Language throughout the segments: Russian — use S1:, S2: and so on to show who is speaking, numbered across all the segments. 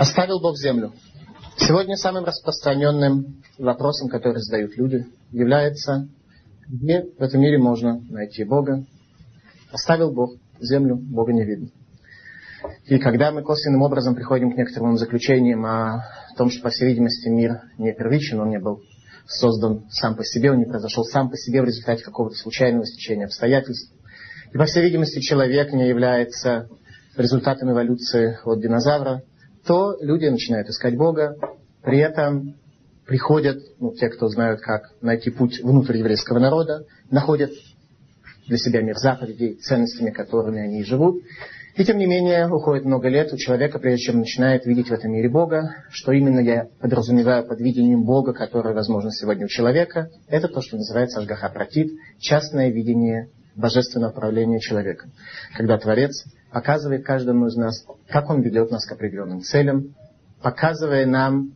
S1: Оставил Бог землю. Сегодня самым распространенным вопросом, который задают люди, является, где в этом мире можно найти Бога. Оставил Бог землю, Бога не видно. И когда мы косвенным образом приходим к некоторым заключениям о том, что, по всей видимости, мир не первичен, он не был создан сам по себе, он не произошел сам по себе в результате какого-то случайного стечения обстоятельств. И, по всей видимости, человек не является результатом эволюции от динозавра, то люди начинают искать Бога, при этом приходят, ну, те, кто знают, как найти путь внутрь еврейского народа, находят для себя мир заповедей, ценностями, которыми они живут. И тем не менее, уходит много лет у человека, прежде чем начинает видеть в этом мире Бога, что именно я подразумеваю под видением Бога, которое возможно сегодня у человека, это то, что называется Ашгаха Пратит, частное видение божественного правления человека. Когда Творец показывает каждому из нас, как он ведет нас к определенным целям, показывая нам,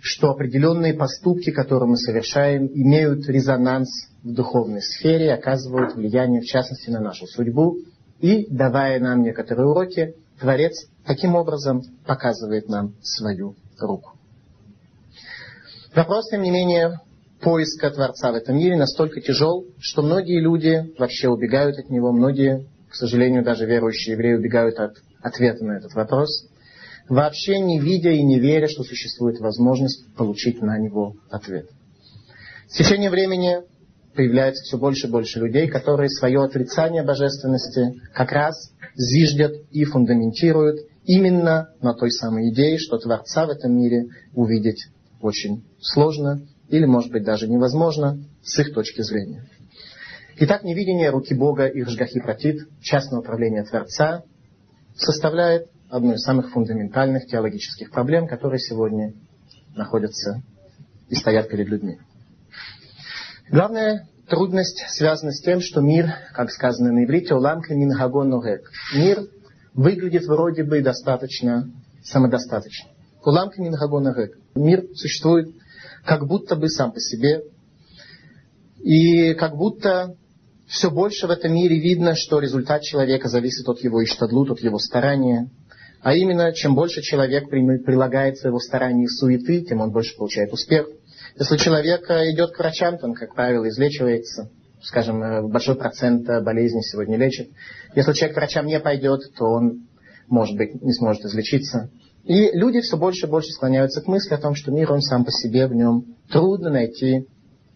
S1: что определенные поступки, которые мы совершаем, имеют резонанс в духовной сфере, оказывают влияние, в частности, на нашу судьбу, и, давая нам некоторые уроки, Творец таким образом показывает нам свою руку. Вопрос, тем не менее, поиска Творца в этом мире настолько тяжел, что многие люди вообще убегают от него, многие, к сожалению, даже верующие евреи убегают от ответа на этот вопрос, вообще не видя и не веря, что существует возможность получить на него ответ. С течением времени появляется все больше и больше людей, которые свое отрицание божественности как раз зиждят и фундаментируют именно на той самой идее, что Творца в этом мире увидеть очень сложно или, может быть, даже невозможно с их точки зрения. Итак, невидение руки Бога и Ржгахи Пратит, частное управление Творца, составляет одну из самых фундаментальных теологических проблем, которые сегодня находятся и стоят перед людьми. Главная трудность связана с тем, что мир, как сказано на иврите, улам минхагон ногек. Мир выглядит вроде бы достаточно самодостаточно. Улам минхагон ногек. Мир существует как будто бы сам по себе. И как будто все больше в этом мире видно, что результат человека зависит от его иштадлут, от его старания. А именно, чем больше человек прилагает своего старания и суеты, тем он больше получает успех – если человек идет к врачам, то он, как правило, излечивается. Скажем, э, большой процент э, болезней сегодня лечит. Если человек к врачам не пойдет, то он, может быть, не сможет излечиться. И люди все больше и больше склоняются к мысли о том, что мир, он сам по себе, в нем трудно найти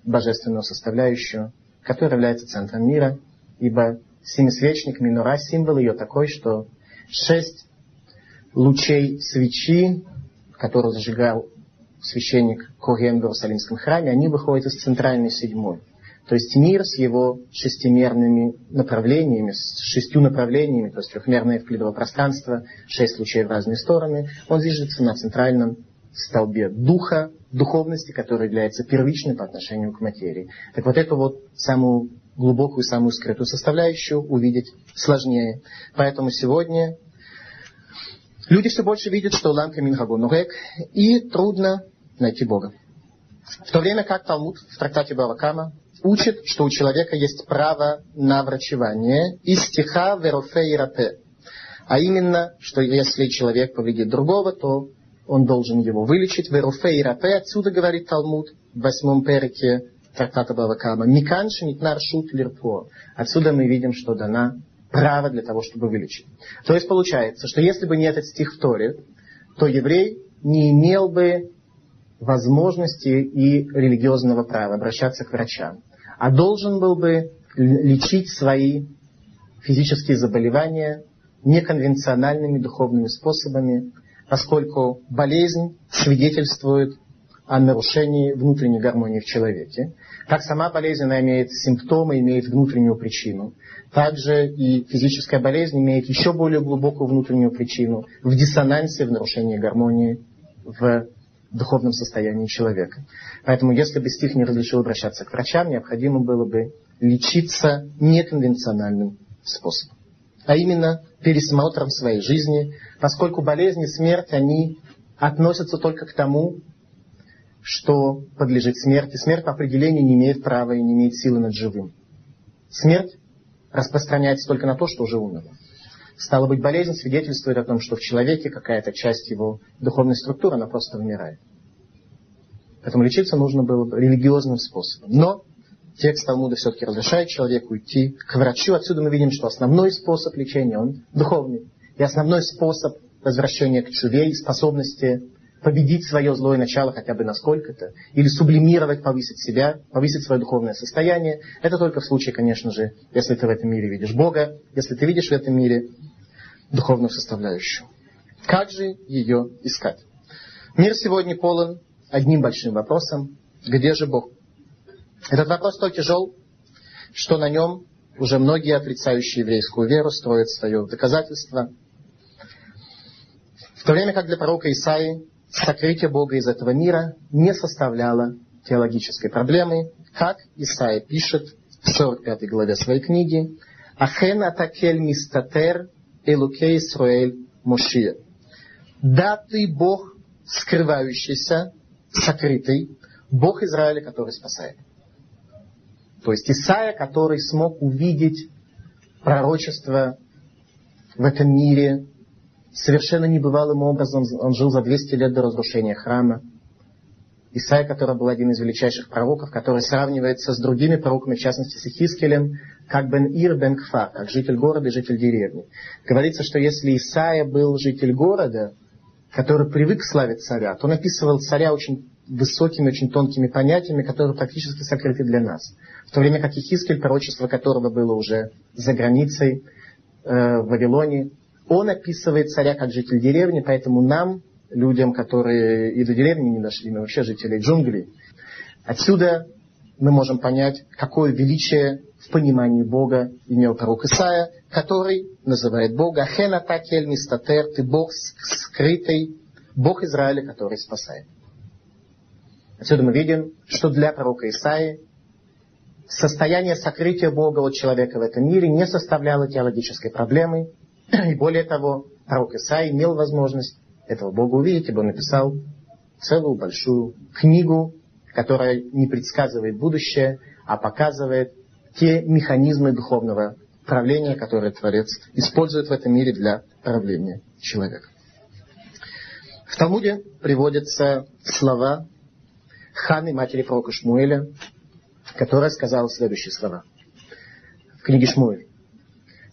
S1: божественную составляющую, которая является центром мира, ибо семисвечник Минура, символ ее такой, что шесть лучей свечи, которую зажигал священник Коген в Иерусалимском храме, они выходят из центральной седьмой. То есть мир с его шестимерными направлениями, с шестью направлениями, то есть трехмерное евклидово пространство, шесть лучей в разные стороны, он движется на центральном столбе духа, духовности, который является первичной по отношению к материи. Так вот эту вот самую глубокую, самую скрытую составляющую увидеть сложнее. Поэтому сегодня Люди все больше видят, что ламка Минхагунурек, и трудно найти Бога. В то время как Талмуд в трактате Бавакама учит, что у человека есть право на врачевание из стиха Верофе и Рапе. А именно, что если человек повредит другого, то он должен его вылечить. Верофе и Рапе, отсюда говорит Талмуд в восьмом перике трактата Бавакама. Миканши нитнар шут лирпо. Отсюда мы видим, что дана право для того, чтобы вылечить. То есть получается, что если бы не этот стих в Торе, то еврей не имел бы возможности и религиозного права обращаться к врачам, а должен был бы лечить свои физические заболевания неконвенциональными духовными способами, поскольку болезнь свидетельствует о нарушении внутренней гармонии в человеке. Как сама болезнь, она имеет симптомы, имеет внутреннюю причину. Также и физическая болезнь имеет еще более глубокую внутреннюю причину в диссонансе, в нарушении гармонии в духовном состоянии человека. Поэтому, если бы стих не разрешил обращаться к врачам, необходимо было бы лечиться неконвенциональным способом. А именно пересмотром своей жизни, поскольку болезнь и смерть, они относятся только к тому, что подлежит смерти. Смерть по определению не имеет права и не имеет силы над живым. Смерть распространяется только на то, что уже умерло. Стало быть, болезнь свидетельствует о том, что в человеке какая-то часть его духовной структуры, она просто вымирает. Поэтому лечиться нужно было бы религиозным способом. Но текст Талмуда все-таки разрешает человеку идти к врачу. Отсюда мы видим, что основной способ лечения, он духовный. И основной способ возвращения к чуве способности победить свое злое начало хотя бы насколько-то, или сублимировать, повысить себя, повысить свое духовное состояние. Это только в случае, конечно же, если ты в этом мире видишь Бога, если ты видишь в этом мире духовную составляющую. Как же ее искать? Мир сегодня полон одним большим вопросом. Где же Бог? Этот вопрос столь тяжел, что на нем уже многие отрицающие еврейскую веру строят свое доказательство. В то время как для пророка Исаи сокрытие Бога из этого мира не составляло теологической проблемы, как Исаия пишет в 45 главе своей книги, «Ахен атакель мистатер элукей Исруэль Мошия». Да ты Бог скрывающийся, сокрытый, Бог Израиля, который спасает. То есть Исаия, который смог увидеть пророчество в этом мире, совершенно небывалым образом. Он жил за 200 лет до разрушения храма. Исаия, который был один из величайших пророков, который сравнивается с другими пророками, в частности с Ихискелем, как Бен Ир Бен Кфар, как житель города и житель деревни. Говорится, что если Исаия был житель города, который привык славить царя, то он описывал царя очень высокими, очень тонкими понятиями, которые практически сокрыты для нас. В то время как Ихискель, пророчество которого было уже за границей, э, в Вавилоне, он описывает царя как житель деревни, поэтому нам, людям, которые и до деревни не дошли, мы вообще жители джунглей, отсюда мы можем понять, какое величие в понимании Бога имел пророк Исаия, который называет Бога Хена Такель Мистатер, ты Бог скрытый, Бог Израиля, который спасает. Отсюда мы видим, что для пророка Исаии состояние сокрытия Бога от человека в этом мире не составляло теологической проблемы, и более того, пророк Исаия имел возможность этого Бога увидеть, ибо он написал целую большую книгу, которая не предсказывает будущее, а показывает те механизмы духовного правления, которые Творец использует в этом мире для правления человека. В Талмуде приводятся слова Ханы, матери пророка Шмуэля, которая сказала следующие слова в книге Шмуэль.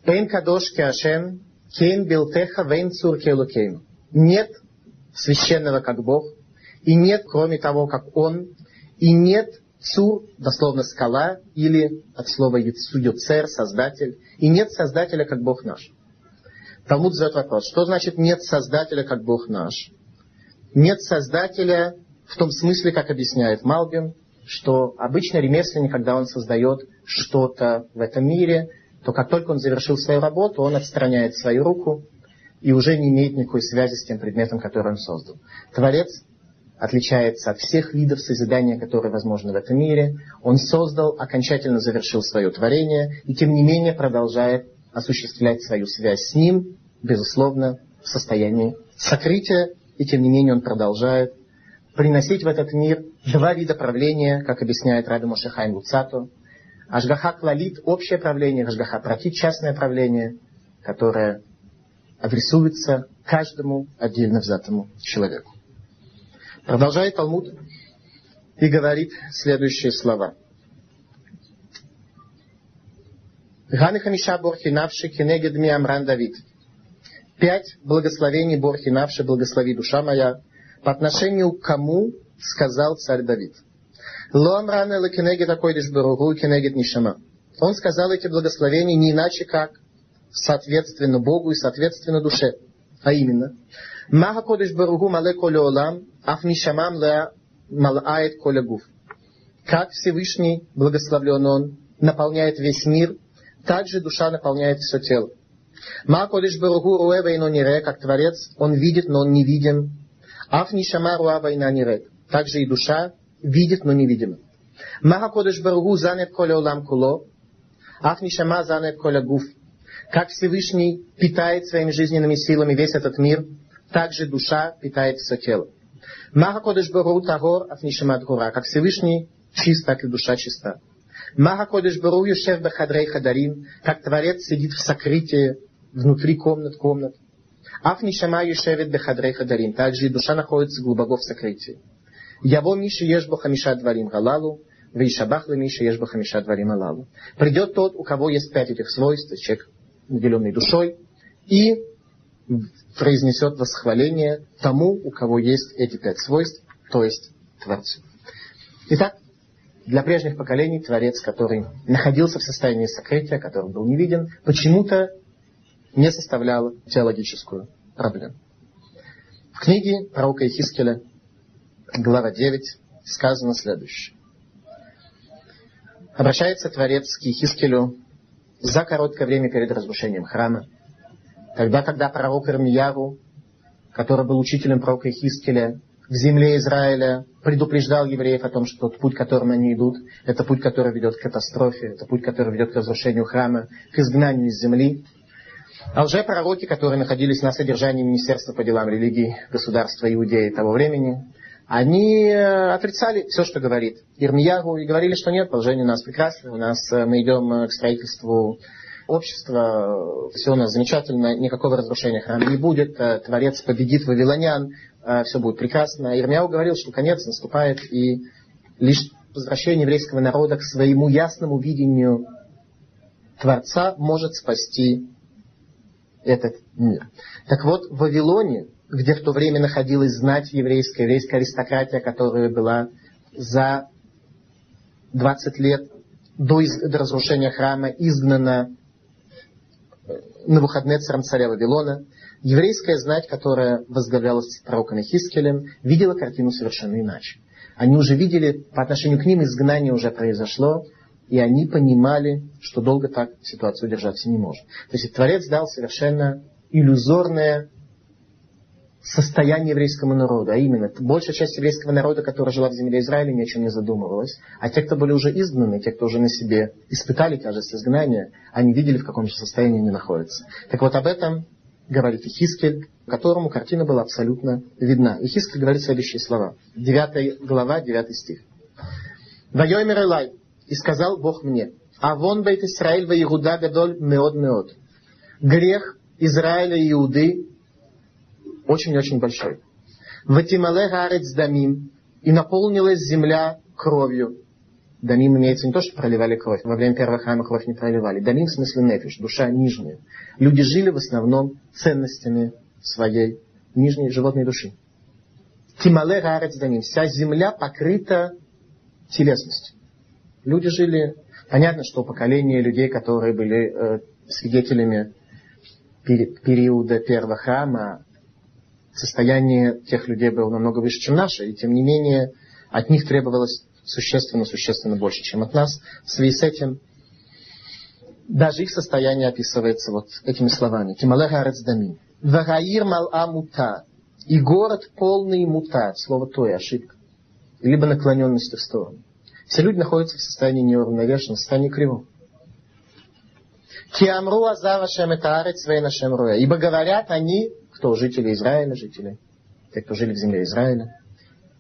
S1: Эйн кадош кеашем, кейн билтеха вейн цур келукейн. Нет священного как Бог, и нет, кроме того, как Он, и нет цур, дословно скала, или от слова юцер, создатель, и нет создателя как Бог наш. Талмуд задает вопрос, что значит нет создателя как Бог наш? Нет создателя в том смысле, как объясняет Малбин, что обычно ремесленник, когда он создает что-то в этом мире, то как только он завершил свою работу, он отстраняет свою руку и уже не имеет никакой связи с тем предметом, который он создал. Творец отличается от всех видов созидания, которые возможны в этом мире. Он создал, окончательно завершил свое творение и тем не менее продолжает осуществлять свою связь с ним, безусловно, в состоянии сокрытия, и тем не менее он продолжает приносить в этот мир два вида правления, как объясняет Раби Мошехайм Луцато – Ашгаха клалит – общее правление, Ашгаха протит – частное правление, которое адресуется каждому отдельно взятому человеку. Продолжает Талмуд и говорит следующие слова. Ганы Хамиша Борхинавши Кенегед Амран Давид. Пять благословений Борхинавши, благослови душа моя, по отношению к кому сказал царь Давид. Лом рана лакинегет акойдиш баругу кинегет нишама. Он сказал эти благословения не иначе как соответственно Богу и соответственно душе. А именно, Маха кодиш баругу мале коле олам, аф нишамам леа малаает коле гуф. Как Всевышний, благословлен Он, наполняет весь мир, так же душа наполняет все тело. Ма кодиш баругу руэва и нире, как Творец, Он видит, но Он не виден. Аф нишама руава и нире. Также и душа видит, но невидимо. Маха Кодыш Баругу занят коля улам куло, ах нишама занят коля гуф. Как Всевышний питает своими жизненными силами весь этот мир, так же душа питает все тело. Маха Кодыш Баругу тагор, ах нишама гора. Как Всевышний чист, так и душа чиста. Маха Кодыш Баругу юшев бахадрей хадарим, как Творец сидит в сокрытии внутри комнат, комнат. Аф нишама юшевит бехадрей хадарим. Также и душа находится глубоко в сокрытии. Яво миши ешбо хамиша дварим галалу. Вишабах миша ешбо хамиша дварим алалу. Придет тот, у кого есть пять этих свойств, человек, наделенный душой, и произнесет восхваление тому, у кого есть эти пять свойств, то есть Творцу. Итак, для прежних поколений Творец, который находился в состоянии сокрытия, который был не виден, почему-то не составлял теологическую проблему. В книге пророка Ихискеля, глава 9, сказано следующее. Обращается Творец к Ихискелю за короткое время перед разрушением храма. Тогда, когда пророк Ирмияру, который был учителем пророка Ихискеля, в земле Израиля предупреждал евреев о том, что тот путь, которым они идут, это путь, который ведет к катастрофе, это путь, который ведет к разрушению храма, к изгнанию из земли. А уже пророки, которые находились на содержании Министерства по делам религии государства Иудеи того времени, они э, отрицали все, что говорит Ирмиягу, и говорили, что нет, положение у нас прекрасное, у нас э, мы идем э, к строительству общества, все у нас замечательно, никакого разрушения храма не будет, Творец победит вавилонян, все будет прекрасно. Ирмияу говорил, что конец наступает, и лишь возвращение еврейского народа к своему ясному видению Творца может спасти этот мир. Так вот, в Вавилоне, где в то время находилась знать еврейская, еврейская аристократия, которая была за 20 лет до, из, до разрушения храма изгнана э, на выходные царем царя Вавилона, еврейская знать, которая возглавлялась пророком Хискелем, видела картину совершенно иначе. Они уже видели, по отношению к ним изгнание уже произошло, и они понимали, что долго так ситуацию держаться не может. То есть Творец дал совершенно иллюзорное состояние еврейскому народу, а именно большая часть еврейского народа, которая жила в земле Израиля, ни о чем не задумывалась, а те, кто были уже изгнаны, те, кто уже на себе испытали тяжесть изгнания, они видели, в каком же состоянии они находятся. Так вот об этом говорит Ихискель, которому картина была абсолютно видна. Ихискель говорит следующие слова. 9 глава, 9 стих. Вайомер Элай, и сказал Бог мне, а вон бейт Исраиль ва Иуда гадоль меод меод. Грех Израиля и Иуды очень-очень большой. Ватимале гарец дамим, и наполнилась земля кровью. Дамим имеется не то, что проливали кровь. Во время первого храма кровь не проливали. Дамим в смысле нефиш, душа нижняя. Люди жили в основном ценностями своей нижней животной души. Тимале гарец дамим. Вся земля покрыта телесностью. Люди жили... Понятно, что поколение людей, которые были э, свидетелями периода первого храма, состояние тех людей было намного выше, чем наше, и тем не менее от них требовалось существенно-существенно больше, чем от нас. В связи с этим даже их состояние описывается вот этими словами. Тималеха Арецдамин. Вагаир мал амута. И город полный мута. Слово то и ошибка. Либо наклоненности в сторону. Все люди находятся в состоянии неуравновешенного, в состоянии кривого. Киамру азава шеметаарец вейна руя. Ибо говорят они, кто жители Израиля, жители, те, кто жили в земле Израиля.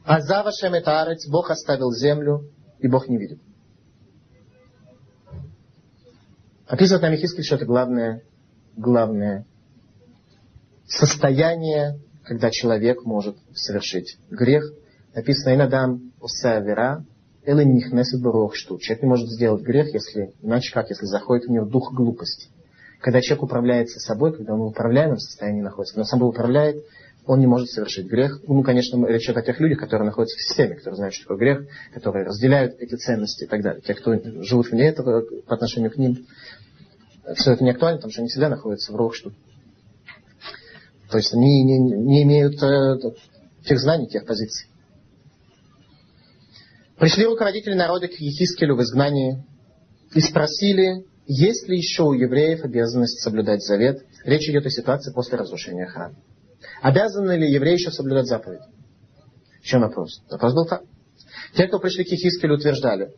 S1: Азава шеметаарец, Бог оставил землю, и Бог не видит. Описывает нам Ихискель, что это главное, главное состояние, когда человек может совершить грех. Написано «Инадам усавера Элы нихнесет барох что человек не может сделать грех, если, иначе как, если заходит в него дух глупости. Когда человек управляется собой, когда он в управляемом состоянии находится, он собой управляет, он не может совершить грех. Ну, конечно, речь идет о тех людях, которые находятся в системе, которые знают, что такое грех, которые разделяют эти ценности и так далее. Те, кто живут вне этого по отношению к ним, все это не актуально, потому что они всегда находятся в рухшту. То есть они не, не имеют э, тех знаний, тех позиций. Пришли руководители народа к Ехискелю в изгнании и спросили, есть ли еще у евреев обязанность соблюдать завет. Речь идет о ситуации после разрушения храма. Обязаны ли евреи еще соблюдать заповедь? Еще вопрос. Вопрос был так. Те, кто пришли к Ехискелю, утверждали,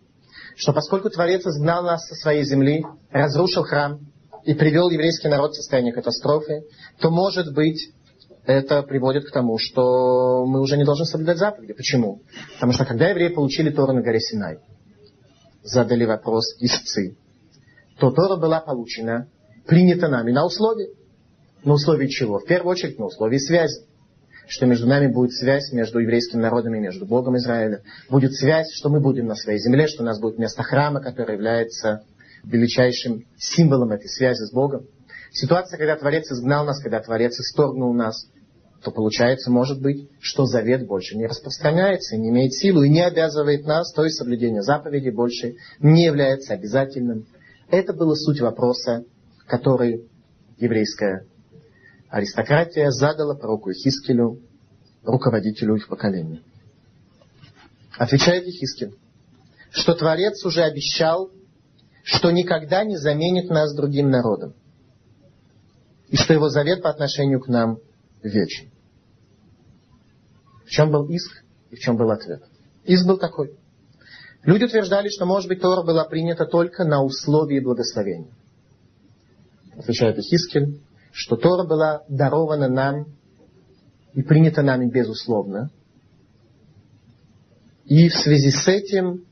S1: что поскольку Творец изгнал нас со своей земли, разрушил храм и привел еврейский народ в состояние катастрофы, то, может быть, это приводит к тому, что мы уже не должны соблюдать заповеди. Почему? Потому что когда евреи получили Тору на горе Синай, задали вопрос истцы, то Тора была получена, принята нами на условии. На условии чего? В первую очередь на условии связи. Что между нами будет связь между еврейским народом и между Богом Израиля. Будет связь, что мы будем на своей земле, что у нас будет место храма, которое является величайшим символом этой связи с Богом. Ситуация, когда Творец изгнал нас, когда Творец исторгнул нас, то получается, может быть, что завет больше не распространяется, не имеет силу и не обязывает нас, то есть соблюдение заповедей больше не является обязательным. Это была суть вопроса, который еврейская аристократия задала пророку Хискелю, руководителю их поколения. Отвечает Ехискель, что Творец уже обещал, что никогда не заменит нас другим народом. И что его завет по отношению к нам вечен. В чем был иск и в чем был ответ? Иск был такой. Люди утверждали, что, может быть, Тора была принята только на условии благословения. Отвечает Ихискель, что Тора была дарована нам и принята нами безусловно. И в связи с этим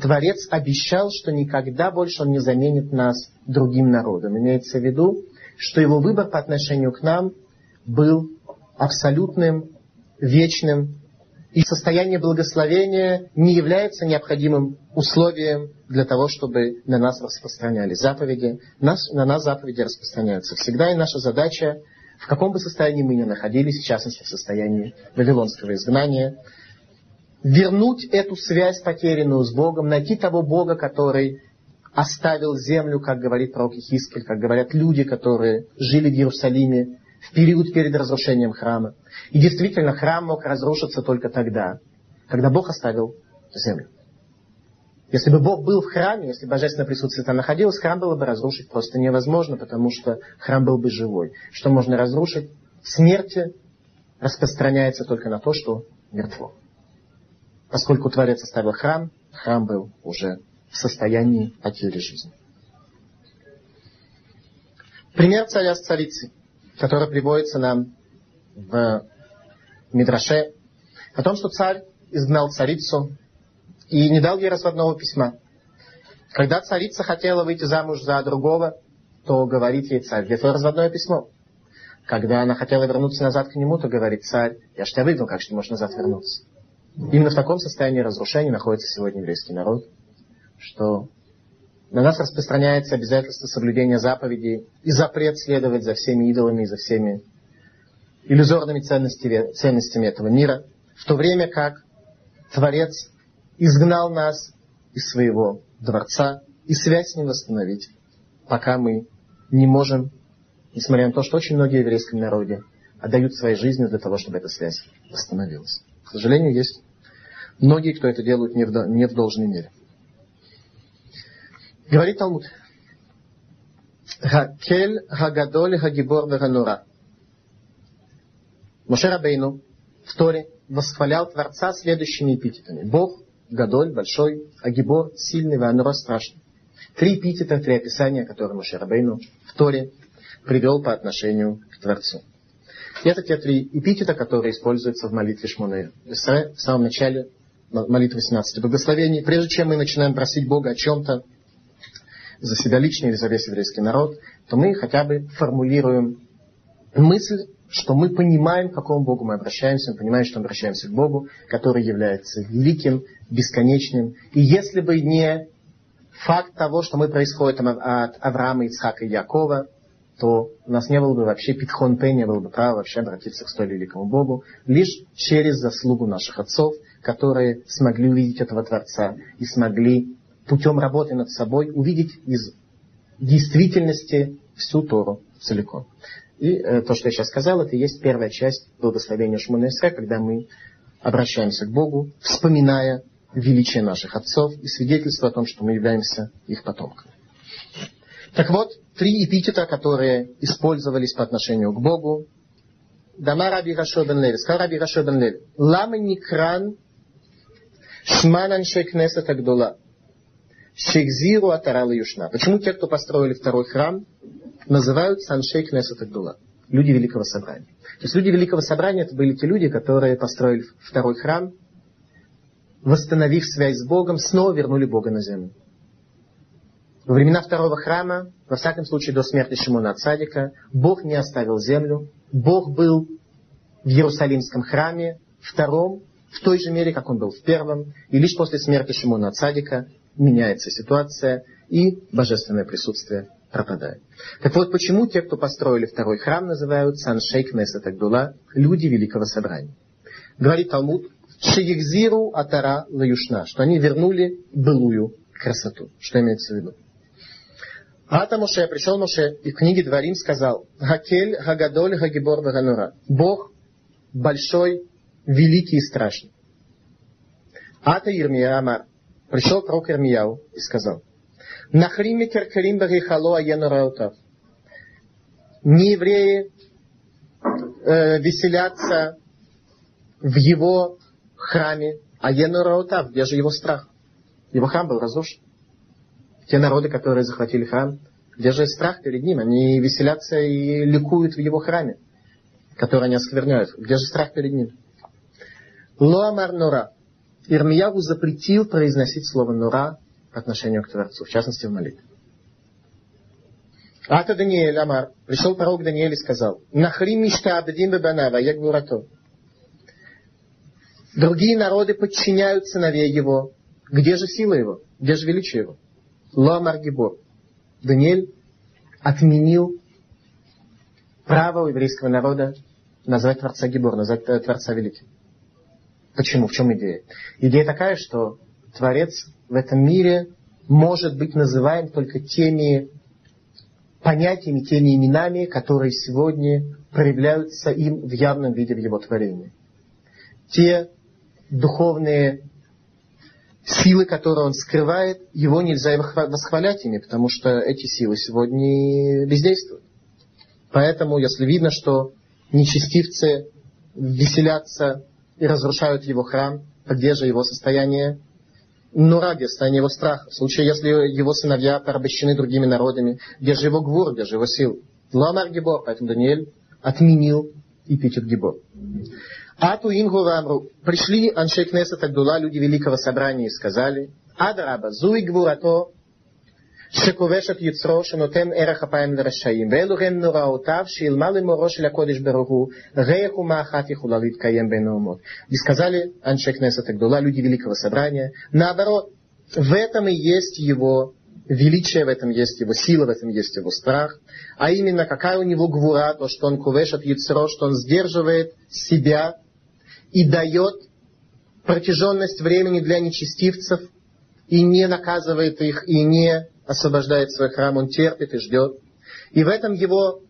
S1: Творец обещал, что никогда больше Он не заменит нас другим народом. Имеется в виду, что Его выбор по отношению к нам был абсолютным, вечным, и состояние благословения не является необходимым условием для того, чтобы на нас распространялись заповеди. Нас, на нас заповеди распространяются всегда, и наша задача, в каком бы состоянии мы ни находились, в частности в состоянии вавилонского изгнания, вернуть эту связь потерянную с Богом, найти того Бога, который оставил землю, как говорит пророк Ихискель, как говорят люди, которые жили в Иерусалиме в период перед разрушением храма. И действительно, храм мог разрушиться только тогда, когда Бог оставил землю. Если бы Бог был в храме, если божественное присутствие там находилось, храм было бы разрушить просто невозможно, потому что храм был бы живой. Что можно разрушить? Смерти распространяется только на то, что мертво. Поскольку Творец оставил храм, храм был уже в состоянии потери жизни. Пример царя с царицей, который приводится нам в Мидраше, о том, что царь изгнал царицу и не дал ей разводного письма. Когда царица хотела выйти замуж за другого, то говорит ей царь, где твое разводное письмо? Когда она хотела вернуться назад к нему, то говорит царь, я ж тебя выгнал, как же ты можешь назад вернуться? Именно в таком состоянии разрушения находится сегодня еврейский народ, что на нас распространяется обязательство соблюдения заповедей и запрет следовать за всеми идолами и за всеми иллюзорными ценностями, ценностями этого мира, в то время как Творец изгнал нас из своего дворца, и связь не восстановить, пока мы не можем, несмотря на то, что очень многие в еврейском народе отдают своей жизни для того, чтобы эта связь восстановилась. К сожалению, есть многие, кто это делают не в, не в должной мере. Говорит Талмуд. Хакель Хагадоль Хагибор Веганура. Моше Рабейну в Торе восхвалял Творца следующими эпитетами. Бог, Гадоль, большой, Агибор, сильный, Ванура, страшный. Три эпитета, три описания, которые Моше Рабейну в Торе привел по отношению к Творцу. Это те три эпитета, которые используются в молитве Шмонея. В самом начале молитвы 17 благословений. Прежде чем мы начинаем просить Бога о чем-то, за себя лично или за весь еврейский народ, то мы хотя бы формулируем мысль, что мы понимаем, к какому Богу мы обращаемся, мы понимаем, что мы обращаемся к Богу, который является великим, бесконечным. И если бы не факт того, что мы происходим от Авраама, Ицхака и Якова, то у нас не было бы вообще Питхон Пе, не было бы права вообще обратиться к столь великому Богу, лишь через заслугу наших отцов, которые смогли увидеть этого Творца и смогли путем работы над собой увидеть из действительности всю Тору целиком. И э, то, что я сейчас сказал, это и есть первая часть благословения Шмуна когда мы обращаемся к Богу, вспоминая величие наших отцов и свидетельство о том, что мы являемся их потомками. Так вот, три эпитета, которые использовались по отношению к Богу. Дама Раби Рашо бен Леви. Сказал Раби Рашо бен Леви. Лама Никран Шман Аншей Кнесет. Шекзиру Атарала Юшна. Почему те, кто построили второй храм, называют Саншей Кнесет Агдула? Люди Великого Собрания. То есть люди Великого Собрания это были те люди, которые построили второй храм, восстановив связь с Богом, снова вернули Бога на землю. Во времена второго храма, во всяком случае до смерти Шимона Цадика, Бог не оставил землю. Бог был в Иерусалимском храме, втором, в той же мере, как он был в первом. И лишь после смерти Шимона Цадика меняется ситуация, и божественное присутствие пропадает. Так вот, почему те, кто построили второй храм, называются Аншейк Несет Агдула, люди Великого Собрания? Говорит Талмуд, Шиегзиру Атара Лаюшна, что они вернули былую красоту. Что имеется в виду? Ата Моше, пришел Моше и в книге Дворим сказал, Хакель, Хагадоль, Хагибор, Ваганура. Бог большой, великий и страшный. Ата Ирмия Амар. Пришел пророк Ирмияу и сказал, Нахриме керкерим барихало аену Не евреи э, веселятся в его храме, а Енураутав, где же его страх? Его храм был разрушен. Те народы, которые захватили храм, где же страх перед ним? Они веселятся и ликуют в его храме, который они оскверняют. Где же страх перед ним? Лоамар Нура. Ирмиягу запретил произносить слово Нура по отношению к Творцу, в частности в молитве. Ата Даниэль Амар, пришел пророк Даниэль и сказал, Нахрим мишта абдим бабанава, я гурато. Другие народы подчиняют сыновей его. Где же сила его? Где же величие его? Лоамар Гибор. Даниэль отменил право у еврейского народа назвать Творца Гибор, назвать Творца Великим. Почему? В чем идея? Идея такая, что Творец в этом мире может быть называем только теми понятиями, теми именами, которые сегодня проявляются им в явном виде в его творении. Те духовные силы, которые он скрывает, его нельзя восхвалять ими, потому что эти силы сегодня бездействуют. Поэтому, если видно, что нечестивцы веселятся и разрушают его храм, же его состояние? Но ради состояние его страха. В случае, если его сыновья порабощены другими народами, где же его гвур, где же его сил? Ламар Гибор, поэтому Даниэль отменил эпитет Гибор. Ату Ингу Рамру. Пришли Аншей Кнесет Агдула, люди Великого Собрания, и сказали, Адраба, зуи гвурато, שכובש את יצרו, שנותן ערך אפיים לרשעים. ואלו הם נוראותיו, שילמה למורו של הקודש ברוך הוא, ריח ומה אחת יכולה להתקיים בין האומות. И сказали Аншей Кнесет Агдула, люди Великого Собрания, наоборот, в этом и есть его величие, в этом есть его сила, в этом есть его страх. А именно, какая у него гвура, то, что он кувешет яцро, что он сдерживает себя и дает протяженность времени для нечестивцев и не наказывает их, и не освобождает свой храм, он терпит и ждет. И в этом его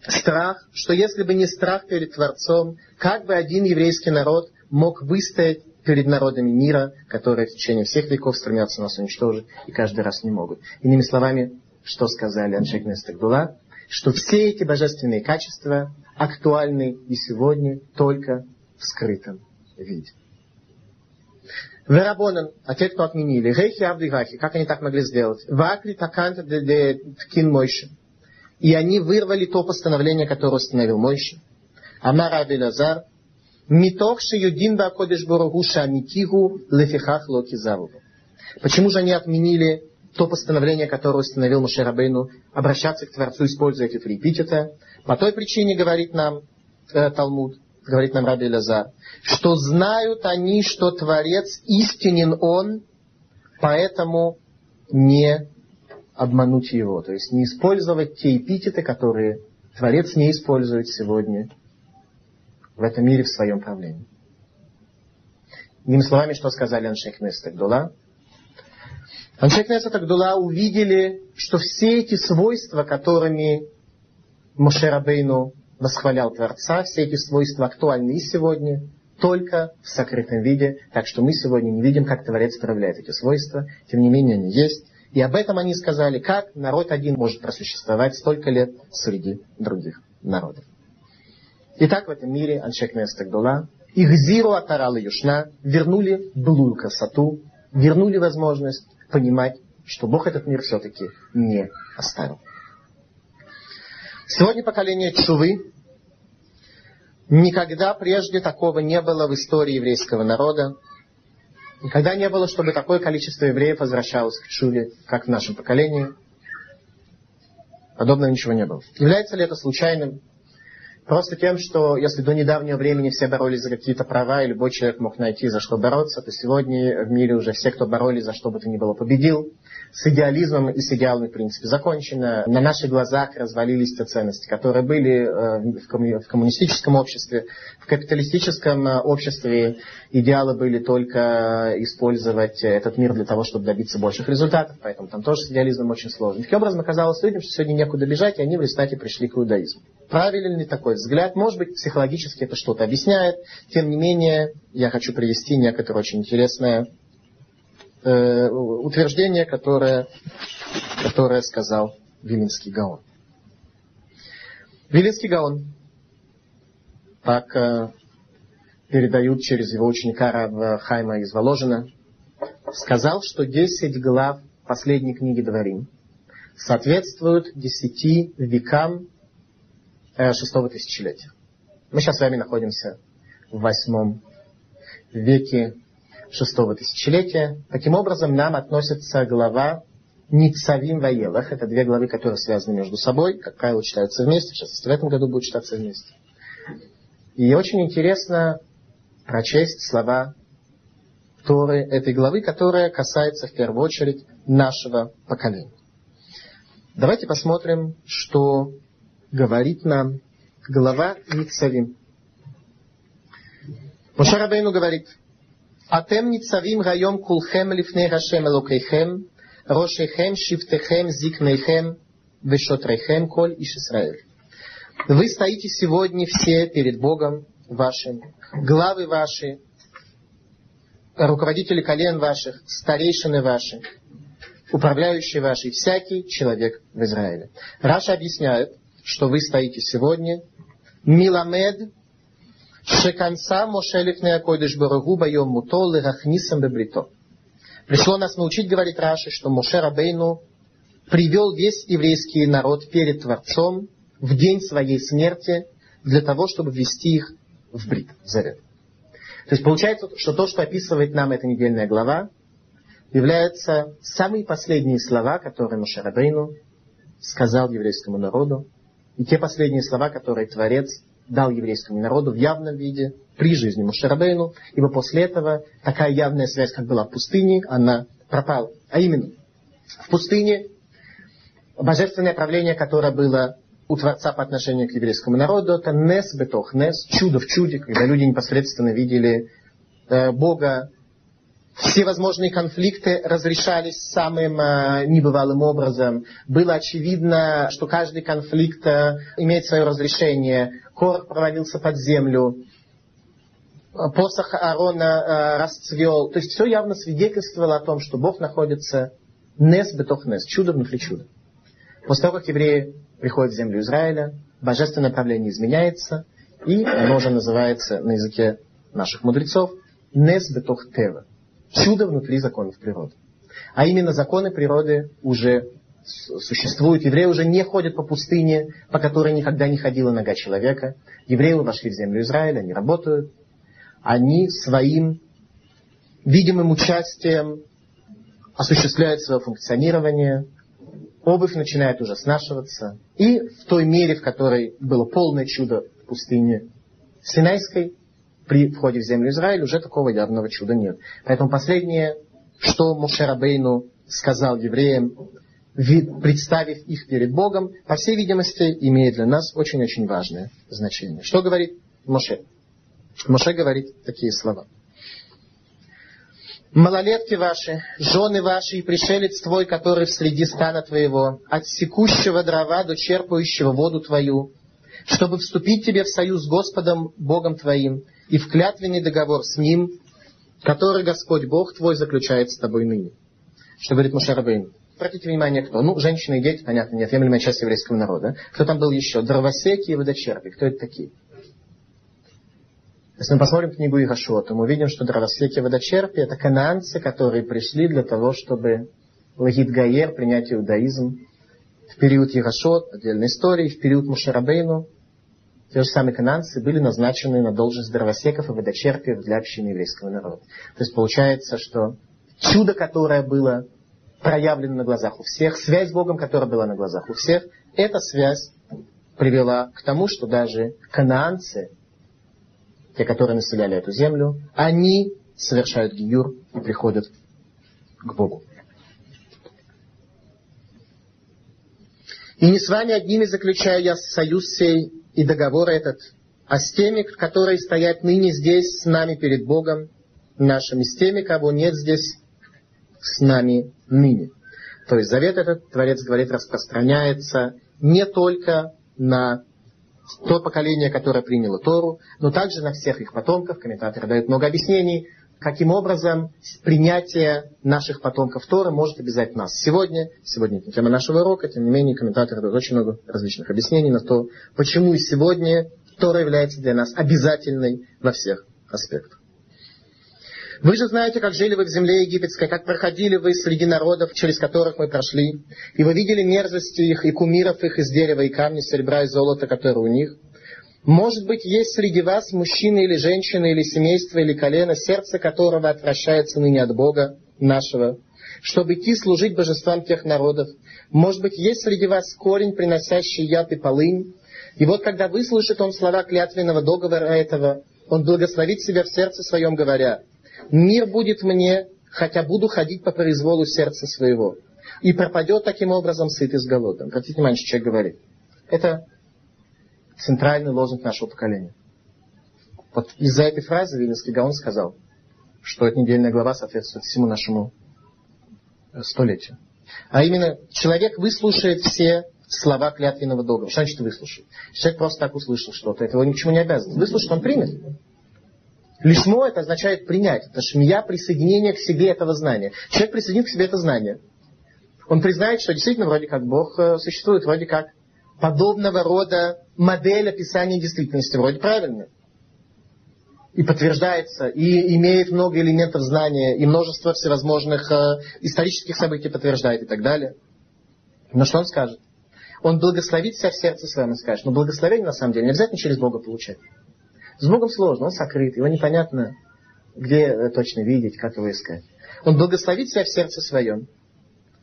S1: страх, что если бы не страх перед Творцом, как бы один еврейский народ мог выстоять перед народами мира, которые в течение всех веков стремятся нас уничтожить и каждый раз не могут. Иными словами, что сказали Аншек Нестагдула, что все эти божественные качества актуальны и сегодня только в скрытом виде. Верабонан, а те, кто отменили, рейхи авдигахи, как они так могли сделать? Вакли такант де ткин мойши. И они вырвали то постановление, которое установил Мойши. Амар Абелазар, Митох шеюдин бакодеш боругуша амитигу лефихах локи завугу. Почему же они отменили то постановление, которое установил Мушерабейну, обращаться к Творцу, используя эти три эпитета? По той причине, говорит нам э, Талмуд, говорит нам Раби Лазар, что знают они, что Творец истинен Он, поэтому не обмануть его. То есть не использовать те эпитеты, которые Творец не использует сегодня в этом мире в своем правлении. Иными словами, что сказали Аншейх Несет Агдула? Аншейх Несет Агдула увидели, что все эти свойства, которыми Мошерабейну восхвалял Творца, все эти свойства актуальны и сегодня, только в сокрытом виде, так что мы сегодня не видим, как Творец проявляет эти свойства, тем не менее они есть. И об этом они сказали, как народ один может просуществовать столько лет среди других народов. Итак, в этом мире Аншек Нестагдула, их зиру атарал и юшна, вернули былую красоту, вернули возможность понимать, что Бог этот мир все-таки не оставил. Сегодня поколение Чувы никогда прежде такого не было в истории еврейского народа. Никогда не было, чтобы такое количество евреев возвращалось к Шуве, как в нашем поколении. Подобного ничего не было. Является ли это случайным? Просто тем, что если до недавнего времени все боролись за какие-то права, и любой человек мог найти за что бороться, то сегодня в мире уже все, кто боролись за что бы то ни было, победил. С идеализмом и с идеалами, в принципе, закончено. На наших глазах развалились те ценности, которые были э, в коммунистическом обществе. В капиталистическом э, обществе идеалы были только использовать этот мир для того, чтобы добиться больших результатов. Поэтому там тоже с идеализмом очень сложно. Таким образом, оказалось людям, что сегодня некуда бежать, и они в результате пришли к иудаизму. Правильный такой взгляд? Может быть, психологически это что-то объясняет. Тем не менее, я хочу привести некоторое очень интересное э, утверждение, которое, которое сказал Вилинский Гаон. Вилинский Гаон, так э, передают через его ученика Рава Хайма из Воложина, сказал, что 10 глав последней книги Дворим соответствуют 10 векам Э, шестого тысячелетия. Мы сейчас с вами находимся в восьмом веке шестого тысячелетия. Таким образом, нам относится глава Ницавим Ваелах. Это две главы, которые связаны между собой. Как правило, читаются вместе. Сейчас в этом году будут читаться вместе. И очень интересно прочесть слова Торы этой главы, которая касается в первую очередь нашего поколения. Давайте посмотрим, что говорит нам глава Ницавим. Мушарабейну говорит, Атем ницавим райом кулхем лифней Рашем Элокейхем, Рошейхем, Шифтехем, Зикнейхем, Вешотрейхем, Коль Иш Исраэль. Вы стоите сегодня все перед Богом вашим, главы ваши, руководители колен ваших, старейшины ваши, управляющие ваши, всякий человек в Израиле. Раша объясняет, что вы стоите сегодня. Миламед Шеканца Мошелев Неакойдыш Барагу Байом Мутол Рахнисам Бебрито. Пришло нас научить, говорит Раши, что Моше Рабейну привел весь еврейский народ перед Творцом в день своей смерти для того, чтобы ввести их в Брит, в Завет. То есть получается, что то, что описывает нам эта недельная глава, являются самые последние слова, которые Моше Рабейну сказал еврейскому народу и те последние слова, которые Творец дал еврейскому народу в явном виде при жизни Мушарабейну, ибо после этого такая явная связь, как была в пустыне, она пропала. А именно, в пустыне божественное правление, которое было у Творца по отношению к еврейскому народу, это нес бетох нес, чудо в чуде, когда люди непосредственно видели э, Бога все возможные конфликты разрешались самым э, небывалым образом. Было очевидно, что каждый конфликт э, имеет свое разрешение. Кор провалился под землю. Посох Аарона э, расцвел. То есть все явно свидетельствовало о том, что Бог находится нес бетох нес, чудо внутри чуда. После того, как евреи приходят в землю Израиля, божественное правление изменяется, и оно уже называется на языке наших мудрецов нес бетох тева чудо внутри законов природы. А именно законы природы уже существуют. Евреи уже не ходят по пустыне, по которой никогда не ходила нога человека. Евреи вошли в землю Израиля, они работают. Они своим видимым участием осуществляют свое функционирование. Обувь начинает уже снашиваться. И в той мере, в которой было полное чудо в пустыне Синайской, при входе в землю Израиля уже такого явного чуда нет. Поэтому последнее, что Мушерабейну сказал евреям, представив их перед Богом, по всей видимости, имеет для нас очень-очень важное значение. Что говорит Моше? Моше говорит такие слова. Малолетки ваши, жены ваши и пришелец твой, который в среди стана твоего, от секущего дрова до черпающего воду твою, чтобы вступить тебе в союз с Господом Богом твоим, и в клятвенный договор с Ним, который Господь Бог твой заключает с тобой ныне. Что говорит Мушарабейн. Обратите внимание, кто? Ну, женщины и дети, понятно, неотъемлемая часть еврейского народа. Кто там был еще? Дровосеки и водочерпи. Кто это такие? Если мы посмотрим книгу Ирашо, то мы увидим, что дровосеки и водочерпи это кананцы, которые пришли для того, чтобы Лагид Гаер принять иудаизм в период Ирашот, отдельной истории, в период Мушарабейну, те же самые кананцы были назначены на должность дровосеков и водочерпиев для общины еврейского народа. То есть получается, что чудо, которое было проявлено на глазах у всех, связь с Богом, которая была на глазах у всех, эта связь привела к тому, что даже канаанцы, те, которые населяли эту землю, они совершают гиюр и приходят к Богу. И не с вами одними заключаю я союз сей и договор этот, а с теми, которые стоят ныне здесь с нами перед Богом нашим, с теми, кого нет здесь с нами ныне. То есть завет этот, Творец говорит, распространяется не только на то поколение, которое приняло Тору, но также на всех их потомков. Комментаторы дают много объяснений, каким образом принятие наших потомков Торы может обязать нас. Сегодня, сегодня это тема нашего урока, тем не менее, комментаторы дают очень много различных объяснений на то, почему и сегодня Тора является для нас обязательной во всех аспектах. Вы же знаете, как жили вы в земле египетской, как проходили вы среди народов, через которых мы прошли, и вы видели мерзости их и кумиров их из дерева и камня, серебра и золота, которые у них. Может быть, есть среди вас мужчина или женщина, или семейство, или колено, сердце которого отвращается ныне от Бога нашего, чтобы идти служить божествам тех народов. Может быть, есть среди вас корень, приносящий яд и полынь. И вот когда выслушает он слова клятвенного договора этого, он благословит себя в сердце своем, говоря, Мир будет мне, хотя буду ходить по произволу сердца своего. И пропадет таким образом сытый с голодным. Обратите внимание, что человек говорит. Это центральный лозунг нашего поколения. Вот из-за этой фразы Вильнинский Гаон сказал, что эта недельная глава соответствует всему нашему э, столетию. А именно, человек выслушает все слова клятвенного договора. Что значит выслушает? Человек просто так услышал что-то, этого ничего не обязан. Выслушать он примет. Лишмо это означает принять. Это шмия присоединение к себе этого знания. Человек присоединит к себе это знание. Он признает, что действительно вроде как Бог э, существует, вроде как подобного рода модель описания действительности вроде правильная. И подтверждается, и имеет много элементов знания, и множество всевозможных э, исторических событий подтверждает и так далее. Но что он скажет? Он благословит себя в сердце своем и скажет, но благословение на самом деле не обязательно через Бога получать. С Богом сложно, он сокрыт, его непонятно, где э, точно видеть, как его искать. Он благословит себя в сердце своем.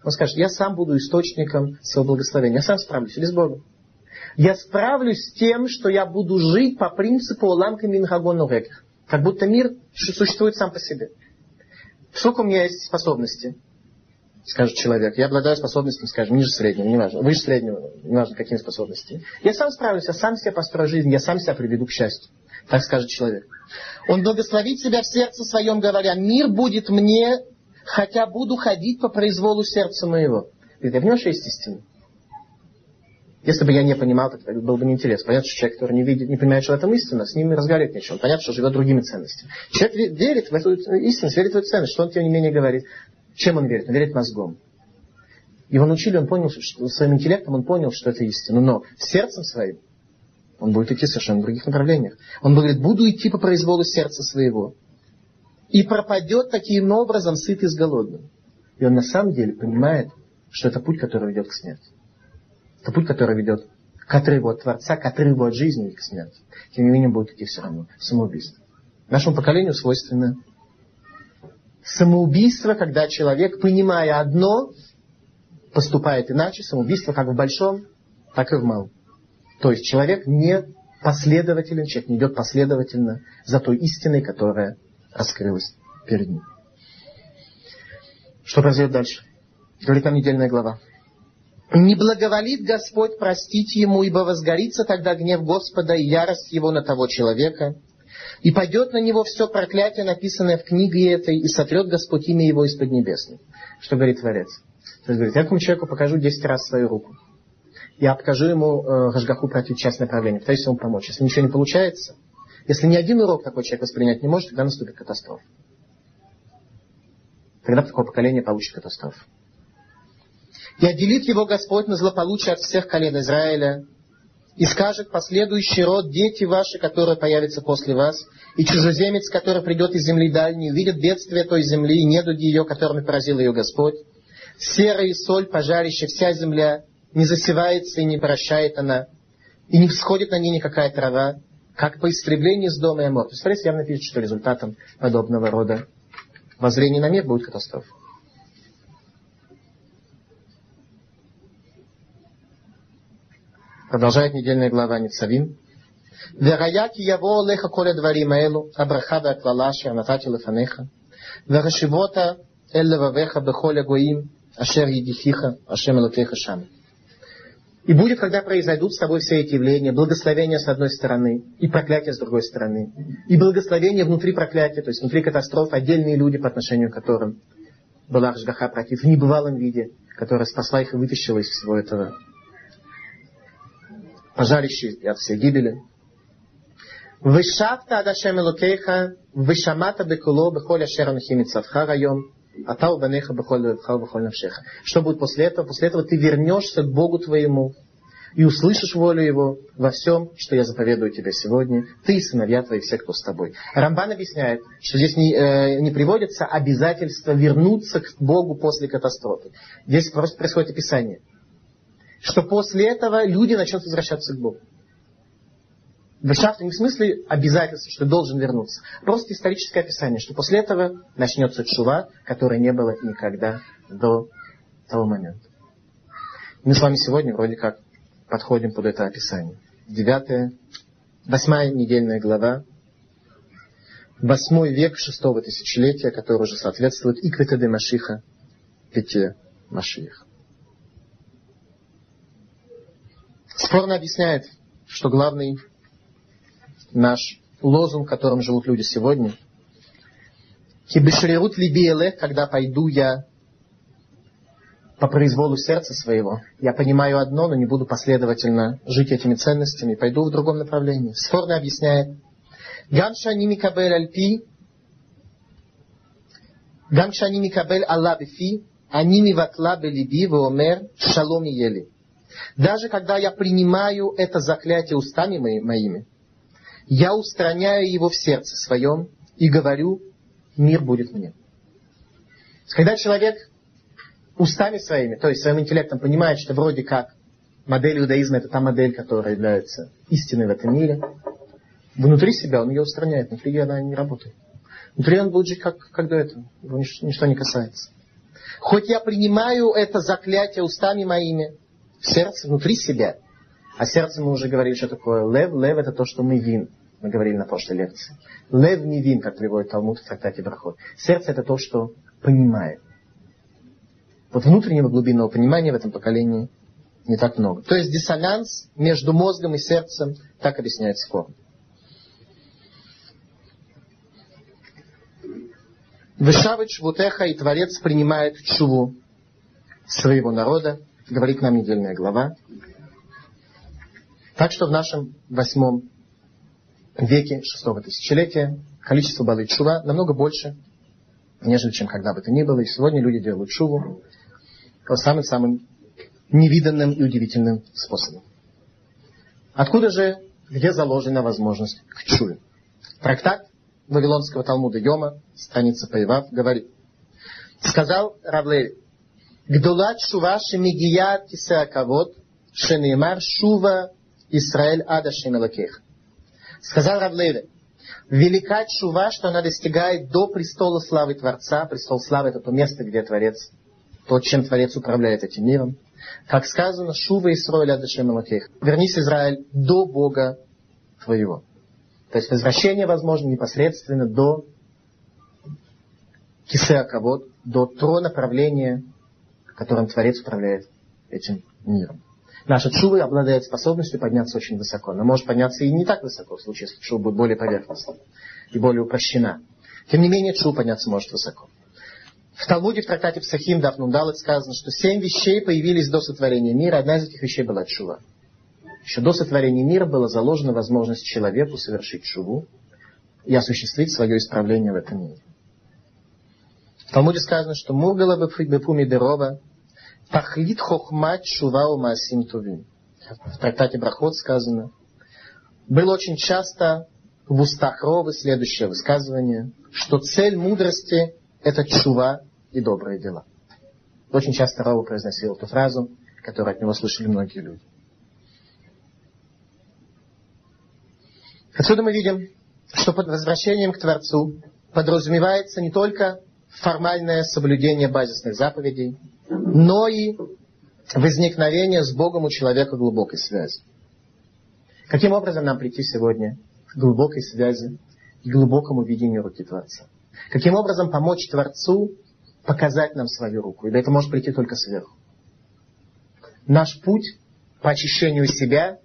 S1: Он скажет, я сам буду источником своего благословения. Я сам справлюсь, или с Богом. Я справлюсь с тем, что я буду жить по принципу Оламка Минхагон Как будто мир существует сам по себе. Сколько у меня есть способностей? Скажет человек. Я обладаю способностями, скажем, ниже среднего, неважно, выше среднего, неважно, какими способностями. Я сам справлюсь, я сам себе построю жизнь, я сам себя приведу к счастью так скажет человек. Он благословит себя в сердце своем, говоря, мир будет мне, хотя буду ходить по произволу сердца моего. Я понимаю, что есть истина. Если бы я не понимал, то было бы неинтересно. Понятно, что человек, который не видит, не понимает, что в этом истина, с ним разговаривать нечего. Понятно, что живет другими ценностями. Человек верит в эту истину, верит в эту ценность. Что он, тем не менее, говорит? Чем он верит? Он верит мозгом. Его научили, он понял, что своим интеллектом он понял, что это истина. Но сердцем своим он будет идти совершенно в других направлениях. Он говорит, буду идти по произволу сердца своего. И пропадет таким образом сытый с голодным. И он на самом деле понимает, что это путь, который ведет к смерти. Это путь, который ведет к отрыву от Творца, к отрыву от жизни и к смерти. Тем не менее, будет идти все равно самоубийство. Нашему поколению свойственно самоубийство, когда человек, понимая одно, поступает иначе. Самоубийство как в большом, так и в малом. То есть человек не последователен, человек не идет последовательно за той истиной, которая раскрылась перед ним. Что произойдет дальше? Говорит нам недельная глава. «Не благоволит Господь простить ему, ибо возгорится тогда гнев Господа и ярость его на того человека, и пойдет на него все проклятие, написанное в книге этой, и сотрет Господь имя его из-под небесной». Что говорит Творец? То есть говорит, я этому человеку покажу десять раз свою руку я откажу ему э, Гашгаху пройти часть направления, пытаюсь ему помочь. Если ничего не получается, если ни один урок такой человек воспринять не может, тогда наступит катастрофа. Тогда такое поколение получит катастрофу. И отделит его Господь на злополучие от всех колен Израиля, и скажет последующий род, дети ваши, которые появятся после вас, и чужеземец, который придет из земли дальней, увидит бедствие той земли и недуги ее, которыми поразил ее Господь, серая и соль, пожарище, вся земля, не засевается и не прощает она. и не всходит на ней никакая трава, как по истреблению с дома и Амор. То явно пишет, что результатом подобного рода воззрения на мир будет катастрофа. Продолжает недельная глава Ницавим. Вероятно, яво леха коля двори маэлу, абраха ваклала шернатати лефанеха, верашивота эллевавеха бехоля гоим, ашер едифиха, ашем элокеха шамы. И будет, когда произойдут с тобой все эти явления, благословение с одной стороны и проклятие с другой стороны. И благословение внутри проклятия, то есть внутри катастроф, отдельные люди, по отношению к которым была Рашгаха против, в небывалом виде, которая спасла их и вытащила из всего этого. Пожалище от всей гибели. Вышавта Адашем Элокейха, вышамата бекуло, бехоля шерон химицавха район, Атау банеха бахоль бахоль навшеха. Что будет после этого? После этого ты вернешься к Богу твоему и услышишь волю Его во всем, что я заповедую тебе сегодня, ты и сыновья твои, все, кто с тобой. Рамбан объясняет, что здесь не, э, не приводится обязательство вернуться к Богу после катастрофы. Здесь просто происходит описание, что после этого люди начнут возвращаться к Богу. В смысле обязательства, что должен вернуться. Просто историческое описание, что после этого начнется чува, которой не было никогда до того момента. Мы с вами сегодня вроде как подходим под это описание. Девятая, восьмая недельная глава, восьмой век шестого тысячелетия, который уже соответствует и Кветеде Машиха, Пяте Машиих. Спорно объясняет, что главный наш лозунг, которым живут люди сегодня. Кибешрирут либиелех, когда пойду я по произволу сердца своего. Я понимаю одно, но не буду последовательно жить этими ценностями. Пойду в другом направлении. Сфорно объясняет. Гамша микабель альпи, гамша микабель алла бифи, они миватла белиби веомер шалом ели. Даже когда я принимаю это заклятие устами моими, я устраняю его в сердце своем и говорю, мир будет мне. Когда человек устами своими, то есть своим интеллектом понимает, что вроде как модель иудаизма это та модель, которая является истиной в этом мире, внутри себя он ее устраняет, внутри она не работает. Внутри он будет жить как, как до этого, его ничто, ничто не касается. Хоть я принимаю это заклятие устами моими, в сердце, внутри себя, а сердце мы уже говорили, что такое лев. Лев это то, что мы вин. Мы говорили на прошлой лекции. Лев не вин, как приводит Талмуд в трактате Брахот. Сердце это то, что понимает. Вот внутреннего глубинного понимания в этом поколении не так много. То есть диссонанс между мозгом и сердцем, так объясняется форма. Вышавит Швутеха и Творец принимает чуву своего народа, говорит нам недельная глава. Так что в нашем восьмом веке шестого тысячелетия количество Балы Чува намного больше, нежели чем когда бы то ни было. И сегодня люди делают Чуву самым-самым невиданным и удивительным способом. Откуда же, где заложена возможность к чуве? Трактат Вавилонского Талмуда Йома, страница Паевав, говорит. Сказал Равлеви, Гдулат шува шемигия кисеаковод, шенеймар шува Исраэль ада шемелакех. Сказал Равлеве, велика чува, что она достигает до престола славы Творца. Престол славы это то место, где Творец, то, чем Творец управляет этим миром. Как сказано, шува Исраэль ада шемелакех. Вернись, Израиль, до Бога твоего. То есть возвращение возможно непосредственно до кисеаковод, до трона правления, которым Творец управляет этим миром. Наша чува обладает способностью подняться очень высоко. Она может подняться и не так высоко, в случае, если чува будет более поверхностна и более упрощена. Тем не менее, чува подняться может высоко. В Талмуде, в трактате Псахим, Дафнундалет сказано, что семь вещей появились до сотворения мира. Одна из этих вещей была чува. Еще до сотворения мира была заложена возможность человеку совершить чуву и осуществить свое исправление в этом мире. В Талмуде сказано, что Мургала Бепуми Дерова Тахлит хохмат шува маасим тувим. В трактате Брахот сказано. Было очень часто в устах Ровы следующее высказывание, что цель мудрости – это чува и добрые дела. Очень часто Рова произносил эту фразу, которую от него слышали многие люди. Отсюда мы видим, что под возвращением к Творцу подразумевается не только формальное соблюдение базисных заповедей, но и возникновение с Богом у человека глубокой связи. Каким образом нам прийти сегодня к глубокой связи и глубокому видению руки Творца? Каким образом помочь Творцу показать нам свою руку? И это может прийти только сверху. Наш путь по очищению себя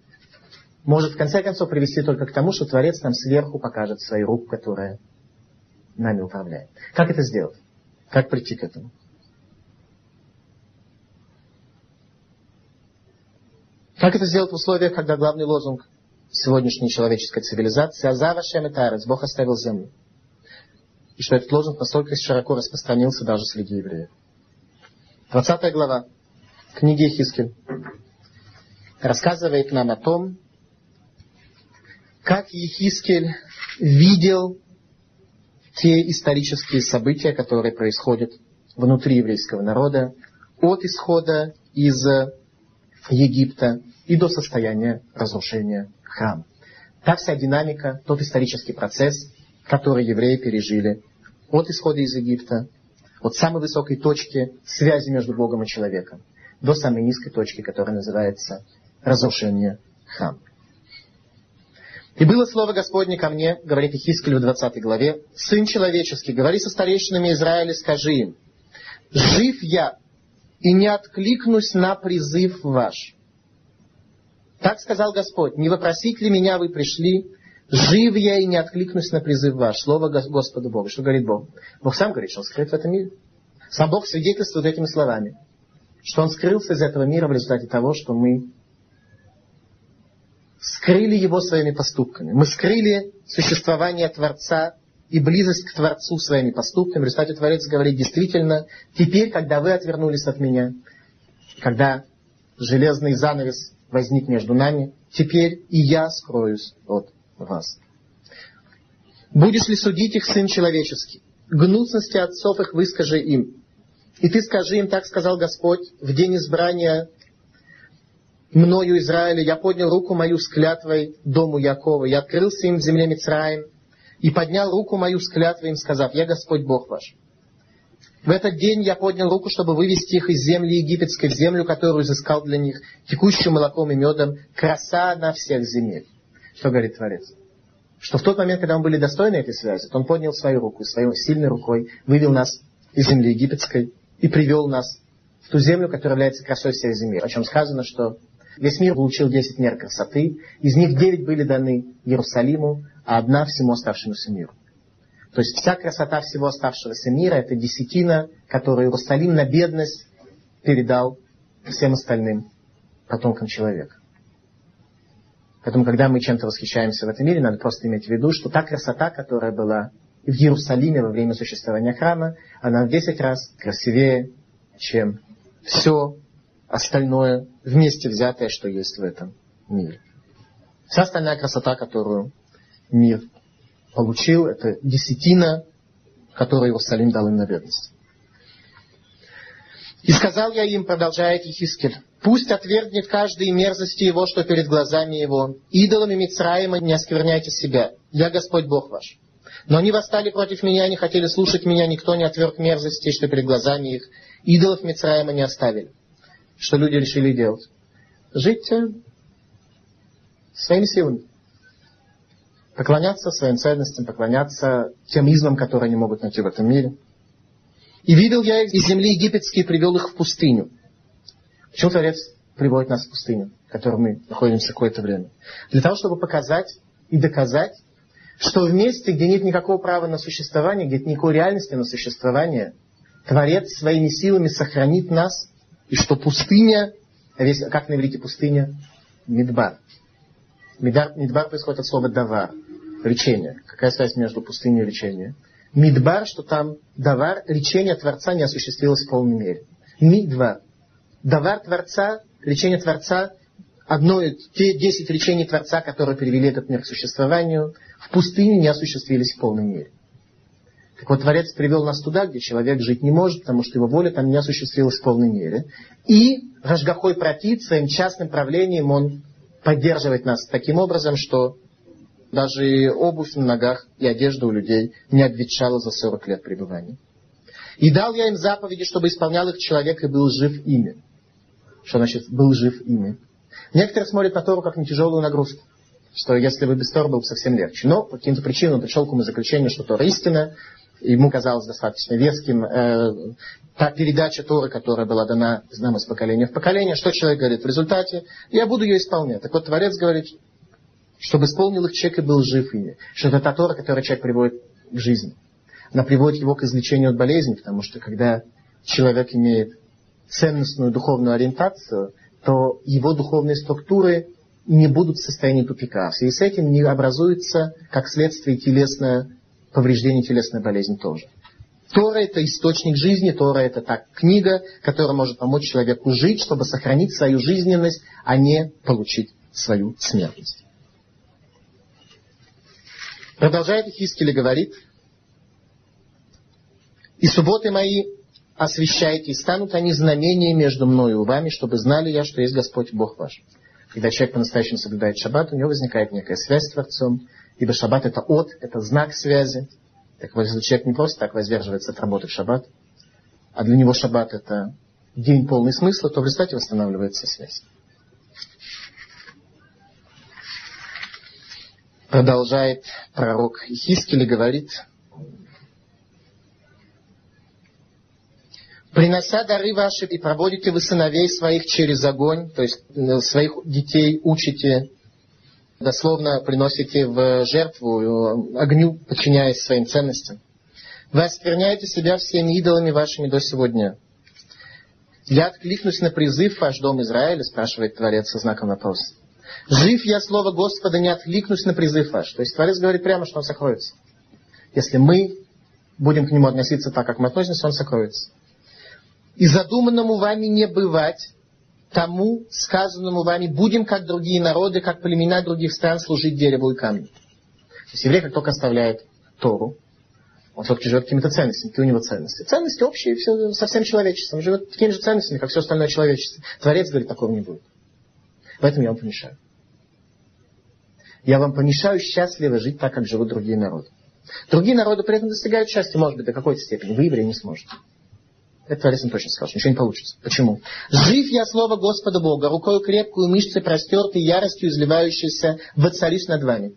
S1: может в конце концов привести только к тому, что Творец нам сверху покажет свою руку, которая нами управляет. Как это сделать? Как прийти к этому? Как это сделать в условиях, когда главный лозунг сегодняшней человеческой цивилизации «Азава Шем Тарец» Бог оставил землю. И что этот лозунг настолько широко распространился даже среди евреев. 20 глава книги Хискель рассказывает нам о том, как Ехискель видел те исторические события, которые происходят внутри еврейского народа, от исхода из Египта и до состояния разрушения храма. Та вся динамика, тот исторический процесс, который евреи пережили от исхода из Египта, от самой высокой точки связи между Богом и человеком, до самой низкой точки, которая называется разрушение храма. И было слово Господне ко мне, говорит Ихискель в 20 главе, «Сын человеческий, говори со старейшинами Израиля, скажи им, жив я и не откликнусь на призыв ваш. Так сказал Господь, не вопросить ли меня вы пришли, жив я и не откликнусь на призыв ваш. Слово Господа Бога. Что говорит Бог? Бог сам говорит, что Он скрыт в этом мире. Сам Бог свидетельствует этими словами, что Он скрылся из этого мира в результате того, что мы скрыли его своими поступками. Мы скрыли существование Творца и близость к Творцу своими поступками. В результате Творец говорит, действительно, теперь, когда вы отвернулись от меня, когда железный занавес возник между нами, теперь и я скроюсь от вас. Будешь ли судить их, Сын Человеческий? Гнусности отцов их выскажи им. И ты скажи им, так сказал Господь, в день избрания мною Израиля, я поднял руку мою с клятвой дому Якова, я открылся им в земле Мицраим, и поднял руку мою с клятвой им, сказав, я Господь Бог ваш. В этот день я поднял руку, чтобы вывести их из земли египетской в землю, которую изыскал для них, текущим молоком и медом, краса на всех земель. Что говорит Творец? Что в тот момент, когда мы были достойны этой связи, то Он поднял свою руку, своей сильной рукой, вывел нас из земли египетской и привел нас в ту землю, которая является красой всех земель. О чем сказано, что Весь мир получил 10 мер красоты, из них 9 были даны Иерусалиму, а одна всему оставшемуся миру. То есть вся красота всего оставшегося мира – это десятина, которую Иерусалим на бедность передал всем остальным потомкам человека. Поэтому, когда мы чем-то восхищаемся в этом мире, надо просто иметь в виду, что та красота, которая была в Иерусалиме во время существования храма, она в 10 раз красивее, чем все остальное вместе взятое, что есть в этом мире. Вся остальная красота, которую мир получил, это десятина, которую Иерусалим дал им на бедность. И сказал я им, продолжает Ехискель, пусть отвергнет каждый мерзости его, что перед глазами его. Идолами Мицраима не оскверняйте себя. Я Господь Бог ваш. Но они восстали против меня, не хотели слушать меня, никто не отверг мерзости, что перед глазами их. Идолов Мицраима не оставили что люди решили делать? Жить э, своими силами. Поклоняться своим ценностям, поклоняться тем измам, которые они могут найти в этом мире. И видел я их из земли египетской и привел их в пустыню. Почему Творец приводит нас в пустыню, в которой мы находимся какое-то время? Для того, чтобы показать и доказать, что в месте, где нет никакого права на существование, где нет никакой реальности на существование, Творец своими силами сохранит нас и что пустыня, весь, как на иврите пустыня? Мидбар. Мидбар, мидбар происходит от слова давар, лечение. Какая связь между пустыней и лечением? Мидбар, что там давар, лечение Творца не осуществилось в полной мере. Мидвар. Давар Творца, лечение Творца, одно, те десять лечений Творца, которые привели этот мир к существованию, в пустыне не осуществились в полной мере. Так вот, Творец привел нас туда, где человек жить не может, потому что его воля там не осуществилась в полной мере. И Рожгахой Протит своим частным правлением он поддерживает нас таким образом, что даже обувь на ногах и одежда у людей не обветшала за 40 лет пребывания. И дал я им заповеди, чтобы исполнял их человек и был жив ими. Что значит был жив ими? Некоторые смотрят на Тору как на тяжелую нагрузку. Что если бы без Тора было бы совсем легче. Но по каким-то причинам он пришел к умозаключению, что Тора истина. Ему казалось достаточно веским э, та передача Торы, которая была дана нам из поколения в поколение. Что человек говорит в результате? Я буду ее исполнять. Так вот, Творец говорит, чтобы исполнил их человек и был жив ими. Что это та Тора, которую человек приводит к жизни. Она приводит его к излечению от болезней, потому что когда человек имеет ценностную духовную ориентацию, то его духовные структуры не будут в состоянии тупика. Связи с этим не образуется, как следствие, телесное повреждение, телесная болезнь тоже. Тора – это источник жизни, Тора – это так книга, которая может помочь человеку жить, чтобы сохранить свою жизненность, а не получить свою смертность. Продолжает Хискели говорит, «И субботы мои освящайте, и станут они знамением между мною и вами, чтобы знали я, что есть Господь Бог ваш». Когда человек по-настоящему соблюдает шаббат, у него возникает некая связь с Творцом, ибо шаббат это от, это знак связи. Так вот, человек не просто так воздерживается от работы в шаббат, а для него шаббат это день полный смысла, то в результате восстанавливается связь. Продолжает пророк Ихискели, говорит, Принося дары ваши и проводите вы сыновей своих через огонь, то есть э, своих детей учите, дословно приносите в жертву э, огню, подчиняясь своим ценностям. Вы оскверняете себя всеми идолами вашими до сегодня. Я откликнусь на призыв ваш дом Израиля, спрашивает Творец со знаком вопроса. Жив я слово Господа, не откликнусь на призыв ваш. То есть Творец говорит прямо, что он сокроется. Если мы будем к нему относиться так, как мы относимся, он сокроется. И задуманному вами не бывать, тому, сказанному вами, будем, как другие народы, как племена других стран, служить дереву и камню. То есть еврей, как только оставляет Тору, он все-таки живет какими-то ценностями. Какие у него ценности? Ценности общие все, со всем человечеством. Живет такими же ценностями, как все остальное человечество. Творец говорит, такого не будет. Поэтому я вам помешаю. Я вам помешаю счастливо жить так, как живут другие народы. Другие народы при этом достигают счастья, может быть, до какой-то степени. Вы, евреи, не сможете. Это Творец точно что ничего не получится. Почему? «Жив я слово Господа Бога, рукою крепкую, мышцы простертой, яростью изливающейся, воцарюсь над вами».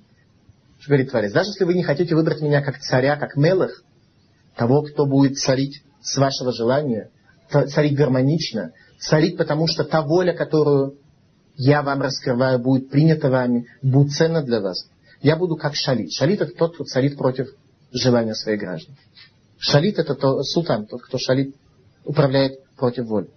S1: Что говорит Творец? Даже если вы не хотите выбрать меня как царя, как мелых, того, кто будет царить с вашего желания, царить гармонично, царить, потому что та воля, которую я вам раскрываю, будет принята вами, будет ценна для вас. Я буду как шалит. Шалит это тот, кто царит против желания своих граждан. Шалит это то, султан, тот, кто шалит управляет против воли.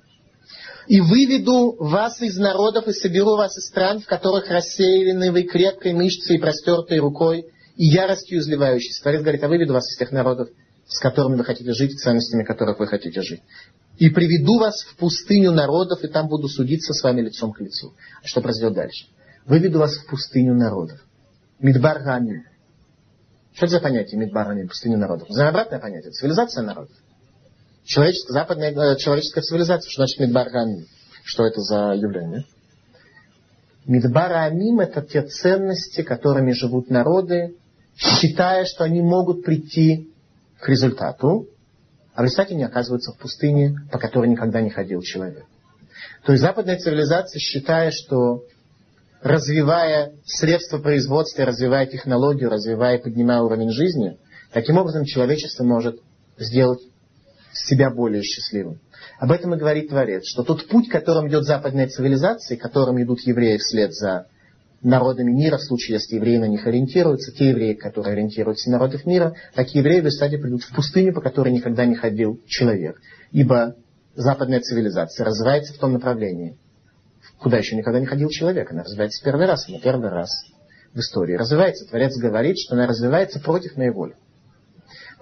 S1: И выведу вас из народов и соберу вас из стран, в которых рассеяны вы крепкой мышцей и простертой рукой и яростью изливающейся. Творец говорит, а выведу вас из тех народов, с которыми вы хотите жить, ценностями которых вы хотите жить. И приведу вас в пустыню народов, и там буду судиться с вами лицом к лицу. А что произойдет дальше? Выведу вас в пустыню народов. Мидбар Гамин. Что это за понятие Мидбар Гамин, пустыню народов? За обратное понятие. Цивилизация народов. Человеческая, западная э, человеческая цивилизация. Что значит Мидбар? Что это за явление? Мидбар это те ценности, которыми живут народы, считая, что они могут прийти к результату, а в результате не оказываются в пустыне, по которой никогда не ходил человек. То есть западная цивилизация, считая, что развивая средства производства, развивая технологию, развивая и поднимая уровень жизни, таким образом человечество может сделать себя более счастливым. Об этом и говорит Творец, что тот путь, которым идет западная цивилизация, которым идут евреи вслед за народами мира, в случае, если евреи на них ориентируются, те евреи, которые ориентируются на народов мира, такие евреи в результате придут в пустыню, по которой никогда не ходил человек. Ибо западная цивилизация развивается в том направлении, куда еще никогда не ходил человек. Она развивается первый раз, на первый раз в истории. Развивается, Творец говорит, что она развивается против моей воли.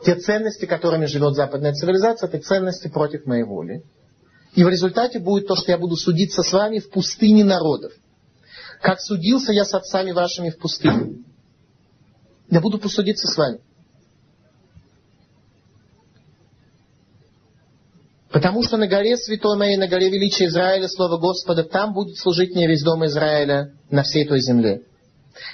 S1: Те ценности, которыми живет западная цивилизация, это ценности против моей воли. И в результате будет то, что я буду судиться с вами в пустыне народов. Как судился я с отцами вашими в пустыне. Я буду посудиться с вами. Потому что на горе святой моей, на горе величия Израиля, слово Господа, там будет служить мне весь дом Израиля на всей той земле.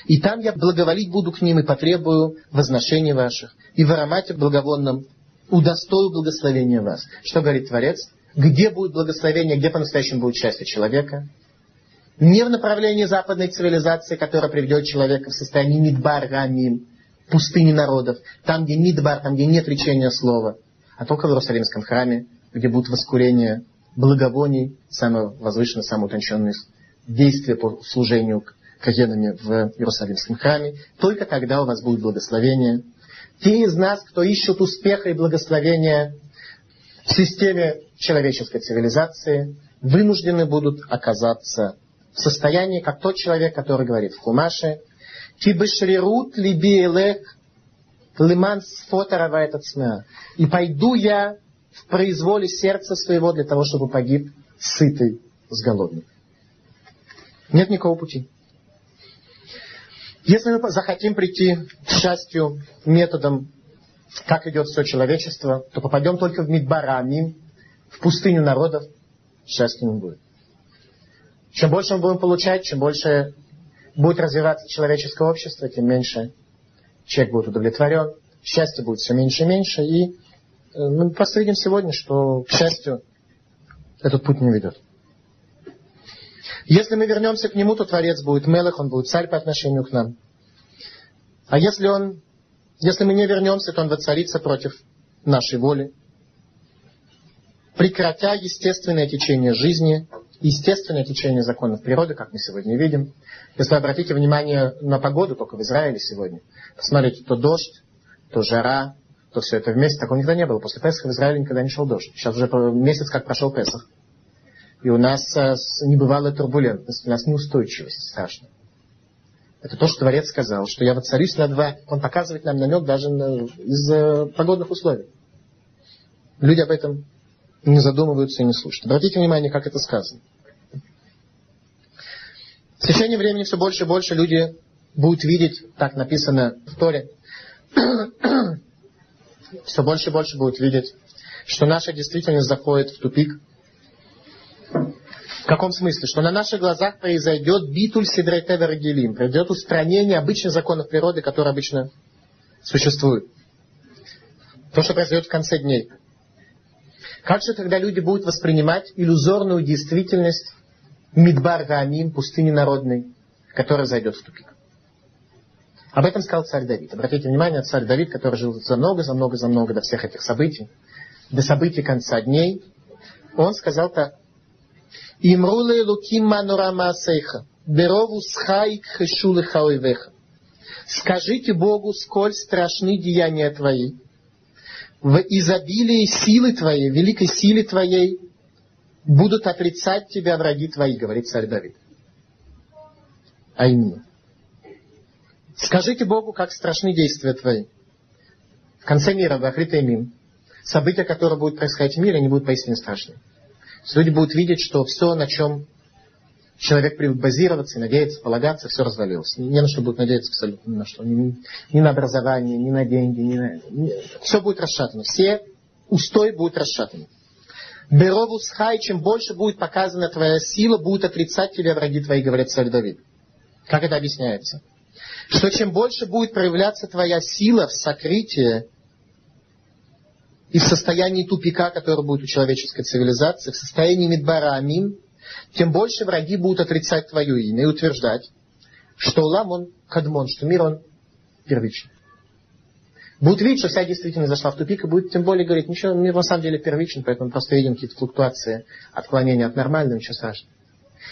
S1: И там я благоволить буду к ним и потребую возношения ваших. И в аромате благовонном удостою благословения вас. Что говорит Творец? Где будет благословение, где по-настоящему будет счастье человека? Не в направлении западной цивилизации, которая приведет человека в состояние Мидбар Рамим, пустыни народов, там, где Мидбар, там, где нет речения слова, а только в Иерусалимском храме, где будет воскурение благовоний, самое возвышенное, самое утонченное действие по служению каенами в Иерусалимском храме. Только тогда у вас будет благословение. Те из нас, кто ищут успеха и благословения в системе человеческой цивилизации, вынуждены будут оказаться в состоянии, как тот человек, который говорит в Хумаше, «Кибешрирут либи элех лиман сфотарава этот смеа». И пойду я в произволе сердца своего для того, чтобы погиб сытый с голодным. Нет никакого пути. Если мы захотим прийти к счастью методом, как идет все человечество, то попадем только в Мидбарами, в пустыню народов, счастья не будет. Чем больше мы будем получать, чем больше будет развиваться человеческое общество, тем меньше человек будет удовлетворен, счастье будет все меньше и меньше, и э, мы просто видим сегодня, что, к счастью, этот путь не ведет. Если мы вернемся к нему, то Творец будет Мелах, он будет царь по отношению к нам. А если он, если мы не вернемся, то он воцарится против нашей воли, прекратя естественное течение жизни, естественное течение законов природы, как мы сегодня видим. Если вы обратите внимание на погоду только в Израиле сегодня, посмотрите, то дождь, то жара, то все это вместе. Такого никогда не было. После Песха в Израиле никогда не шел дождь. Сейчас уже месяц как прошел Песах. И у нас э, небывалая турбулентность, у нас неустойчивость страшная. Это то, что Творец сказал, что я воцарюсь над вами. Он показывает нам намек даже на, из э, погодных условий. Люди об этом не задумываются и не слушают. Обратите внимание, как это сказано. В течение времени все больше и больше люди будут видеть, так написано в Торе, все больше и больше будут видеть, что наша действительность заходит в тупик. Каком смысле? Что на наших глазах произойдет битуль сидрайтевер гелим, произойдет устранение обычных законов природы, которые обычно существуют. То, что произойдет в конце дней. Как же тогда люди будут воспринимать иллюзорную действительность Мидбар Гаамим, пустыни народной, которая зайдет в тупик? Об этом сказал царь Давид. Обратите внимание, царь Давид, который жил за много, за много, за много до всех этих событий, до событий конца дней, он Имруле луким манурама сейха, берову схайк хешулы хауивеха. Скажите Богу, сколь страшны деяния твои, в изобилии силы Твоей, великой силе Твоей, будут отрицать Тебя враги Твои, говорит царь Давид. А именно. Скажите Богу, как страшны действия Твои. В конце мира, в Ахритаймим, события, которые будут происходить в мире, они будут поистине страшны. Люди будут видеть, что все, на чем человек привык базироваться, надеяться, полагаться, все развалилось. Не на что будет надеяться абсолютно, ни на что. Ни, ни на образование, ни на деньги, ни на... Все будет расшатано. Все устой будут расшатаны. Беровус хай, чем больше будет показана твоя сила, будет отрицать тебя враги твои, говорит царь Давид. Как это объясняется? Что чем больше будет проявляться твоя сила в сокрытии и в состоянии тупика, который будет у человеческой цивилизации, в состоянии Мидбара Амин, тем больше враги будут отрицать твое имя и утверждать, что Улам он кадмон, что мир он первичный. Будут видеть, что вся действительность зашла в тупик, и будет тем более говорить, ничего, мир на самом деле первичен, поэтому просто видим какие-то флуктуации, отклонения от нормального, ничего страшного.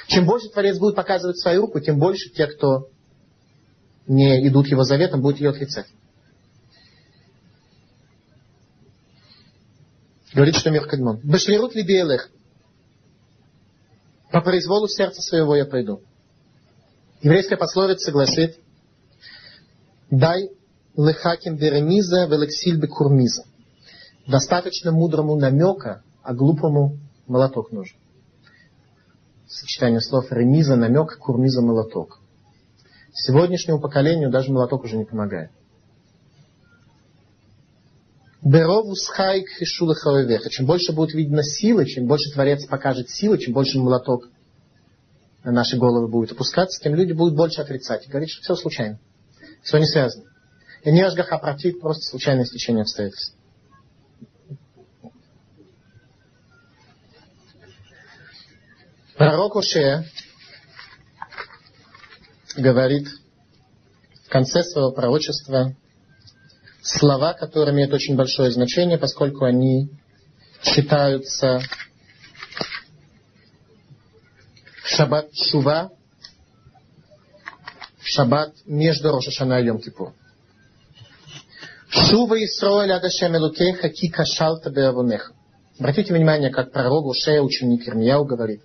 S1: Чем больше Творец будет показывать свою руку, тем больше те, кто не идут его заветом, будут ее отрицать. Говорит, что мир кадмон. Башлирут ли белых? По произволу сердца своего я пойду. Еврейская пословица гласит, дай лехаким беремиза велексиль курмиза. Достаточно мудрому намека, а глупому молоток нужен. Сочетание слов ремиза, намек, курмиза, молоток. Сегодняшнему поколению даже молоток уже не помогает. Чем больше будет видно силы, чем больше Творец покажет силы, чем больше молоток на наши головы будет опускаться, тем люди будут больше отрицать и говорить, что все случайно. Все не связано. И не ажгаха против, просто случайное стечение обстоятельств. Пророк Ушея говорит в конце своего пророчества слова, которые имеют очень большое значение, поскольку они считаются шаббат Шува, шаббат между Рошашана и Йом Кипур. Шува Исроэль Адашем Элукейха Ки Кашалта Беавунеха. Обратите внимание, как пророк Ушея, ученик Ирмияу, говорит.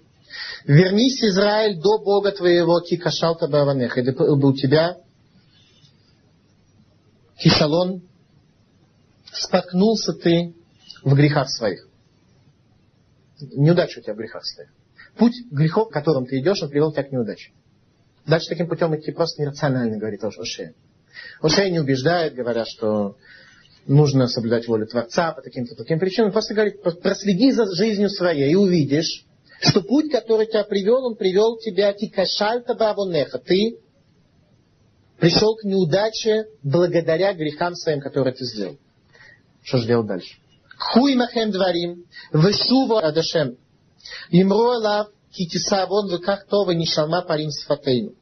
S1: Вернись, Израиль, до Бога твоего, кикашалта баванеха, и бы у тебя кишалон, споткнулся ты в грехах своих. Неудача у тебя в грехах своих. Путь грехов, которым ты идешь, он привел тебя к неудаче. Дальше таким путем идти просто нерационально, говорит Ошея. Ошея не убеждает, говоря, что нужно соблюдать волю Творца по таким-то таким причинам. Просто говорит, проследи за жизнью своей и увидишь, что путь, который тебя привел, он привел тебя тикашальта бавонеха. Ты пришел к неудаче благодаря грехам своим, которые ты сделал. Что же делать дальше? Хуй махем дварим, вешува адашем. Имру алав, китисавон, това, нишалма парим сфатейну.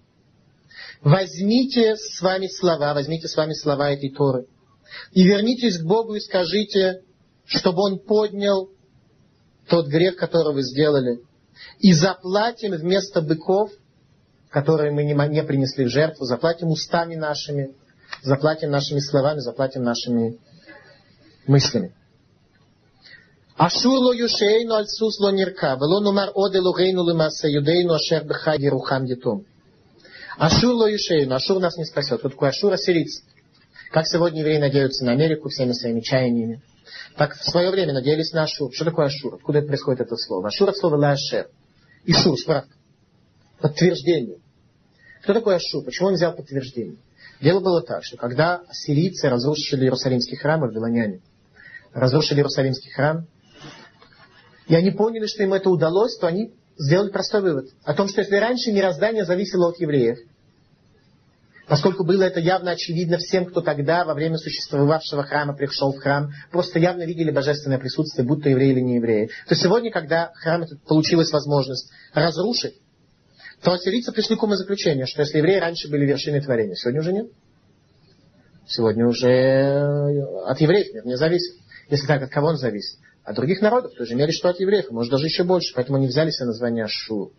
S1: Возьмите с вами слова, возьмите с вами слова этой Торы. И вернитесь к Богу и скажите, чтобы Он поднял тот грех, который вы сделали, и заплатим вместо быков, которые мы не принесли в жертву, заплатим устами нашими, заплатим нашими словами, заплатим нашими мыслями. Ашур ло юшейну альсус ло нирка, вело нумар оде лугейну лимаса юдейну ашер бха ерухам детом. Ашур ло юшейну, Ашур нас не спасет. Кто такой Ашур? Ассирийцы. Как сегодня евреи надеются на Америку всеми своими чаяниями. Так в свое время надеялись на Ашур. Что такое Ашур? Откуда происходит это слово? Ашур от слова лашер. Ишур, справка. Подтверждение. Кто такой Ашур? Почему он взял подтверждение? Дело было так, что когда ассирийцы разрушили Иерусалимский храм, вавилоняне, разрушили Иерусалимский храм, и они поняли, что им это удалось, то они сделали простой вывод. О том, что если раньше мироздание зависело от евреев, поскольку было это явно очевидно всем, кто тогда во время существовавшего храма пришел в храм, просто явно видели божественное присутствие, будто евреи или не евреи. То сегодня, когда храм этот получилась возможность разрушить, то ассирийцы пришли к умозаключению, что если евреи раньше были вершиной творения, сегодня уже нет. Сегодня уже от евреев мир не зависит. Если так, от кого он зависит? От других народов тоже имели что от евреев, может даже еще больше. Поэтому они взяли себе название Ашур.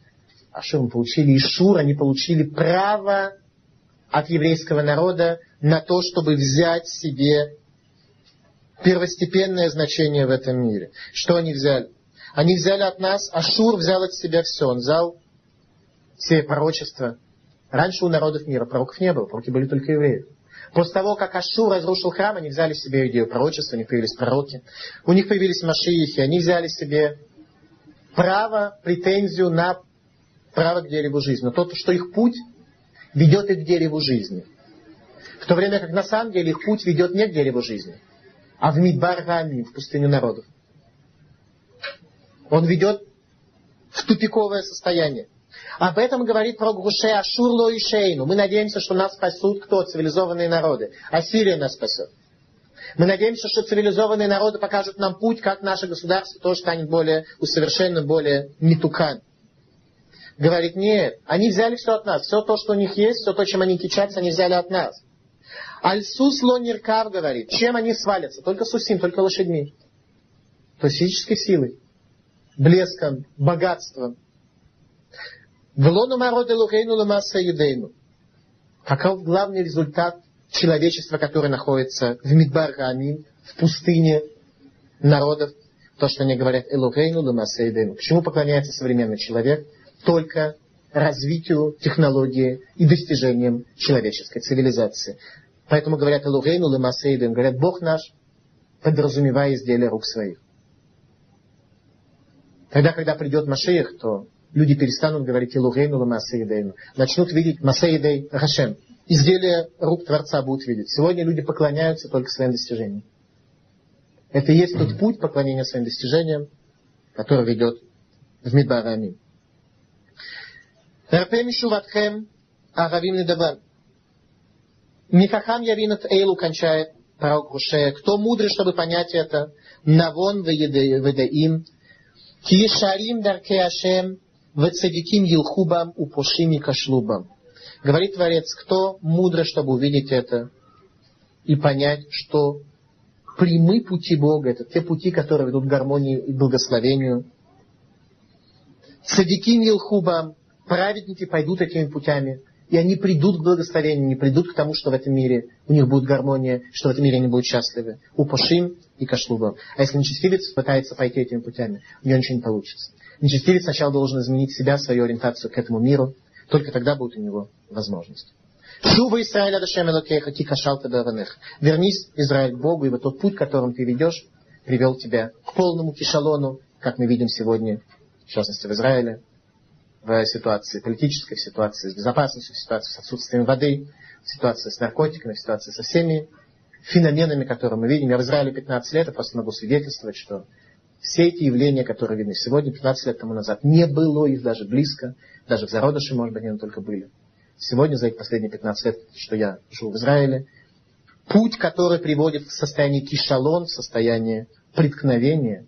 S1: Ашур мы получили Ишур, они получили право от еврейского народа на то, чтобы взять себе первостепенное значение в этом мире. Что они взяли? Они взяли от нас, Ашур взял от себя все. Он взял все пророчества. Раньше у народов мира пророков не было, пророки были только евреи. После того, как Ашур разрушил храм, они взяли себе идею пророчества, у них появились пророки. У них появились машиихи, они взяли себе право, претензию на право к дереву жизни. Но то, что их путь ведет их к дереву жизни. В то время как на самом деле их путь ведет не к дереву жизни, а в Мидбар в пустыню народов. Он ведет в тупиковое состояние. Об этом говорит про Гуше Ашурло и Шейну. Мы надеемся, что нас спасут кто? Цивилизованные народы. Ассирия нас спасет. Мы надеемся, что цивилизованные народы покажут нам путь, как наше государство тоже станет более усовершенным, более митукан говорит, нет, они взяли все от нас. Все то, что у них есть, все то, чем они кичатся, они взяли от нас. Альсус лониркав говорит, чем они свалятся? Только сусим, только лошадьми. То физической силой, блеском, богатством. Влону мароде лухейну ламаса юдейну. Каков главный результат человечества, которое находится в Мидбар Рамин, в пустыне народов? То, что они говорят Элухейну ламаса юдейну. Почему поклоняется современный человек? только развитию технологии и достижениям человеческой цивилизации. Поэтому говорят Элугейну Лемасейден, говорят, Бог наш, подразумевая изделия рук своих. Тогда, когда придет Машеях, то люди перестанут говорить Элугейну Лемасейден, начнут видеть Масейдей Хашем. Изделия рук Творца будут видеть. Сегодня люди поклоняются только своим достижениям. Это и есть тот путь поклонения своим достижениям, который ведет в Мидбар Мишуватхем Аравим Недаван. Михахам Явинат Эйлу кончает пророк Гушея. Кто мудрый, чтобы понять это? Навон Ведаим. Кишарим Дарке Ашем Вецадиким Елхубам Упошими Кашлубам. Говорит Творец, кто мудрый, чтобы увидеть это и понять, что прямы пути Бога, это те пути, которые ведут к гармонии и благословению. Садиким Елхубам, праведники пойдут этими путями, и они придут к благословению, не придут к тому, что в этом мире у них будет гармония, что в этом мире они будут счастливы. У Пашим и Кашлубам. А если нечестивец пытается пойти этими путями, у него ничего не получится. Нечестивец сначала должен изменить себя, свою ориентацию к этому миру, только тогда будет у него возможность. Шува Израиля Дашем Элокеха, Кикашал Вернись, Израиль, Богу, ибо тот путь, которым ты ведешь, привел тебя к полному кишалону, как мы видим сегодня, в частности в Израиле, в ситуации политической, в ситуации с безопасностью, в ситуации с отсутствием воды, в ситуации с наркотиками, в ситуации со всеми феноменами, которые мы видим. Я в Израиле 15 лет, я просто могу свидетельствовать, что все эти явления, которые видны сегодня, 15 лет тому назад, не было их даже близко, даже в зародыше, может быть, они только были. Сегодня, за эти последние 15 лет, что я живу в Израиле, путь, который приводит в состояние кишалон, в состояние преткновения,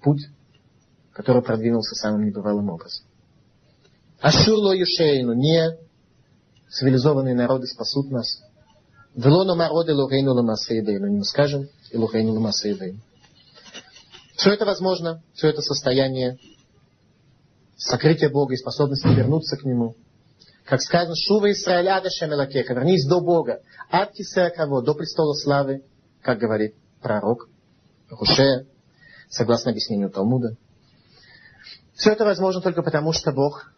S1: путь, который продвинулся самым небывалым образом. Ашурло Юшейну, не цивилизованные народы спасут нас. Велоно народы Лухейну Ламасаидейну, не скажем, и Лухейну Ламасаидейну. Все это возможно, все это состояние сокрытия Бога и способности вернуться к Нему. Как сказано, Шува Исраиля Адашем Элакеха, вернись до Бога. От кого? До престола славы, как говорит пророк Хушея, согласно объяснению Талмуда. Все это возможно только потому, что Бог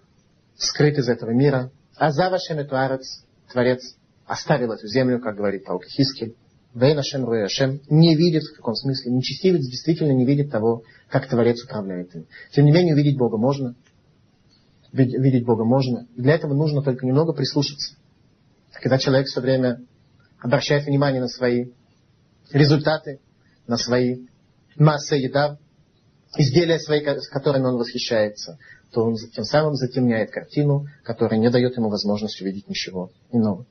S1: скрыт из этого мира. А за вашим Этуарец, Творец, оставил эту землю, как говорит пророк Хискель. Вейн Ашем Руэ Ашем не видит, в каком смысле, нечестивец действительно не видит того, как Творец управляет им. Тем не менее, увидеть Бога можно. Видеть Бога можно. Для этого нужно только немного прислушаться. Когда человек все время обращает внимание на свои результаты, на свои массы еда, изделия свои, с которыми он восхищается, то он тем самым затемняет картину, которая не дает ему возможности увидеть ничего иного.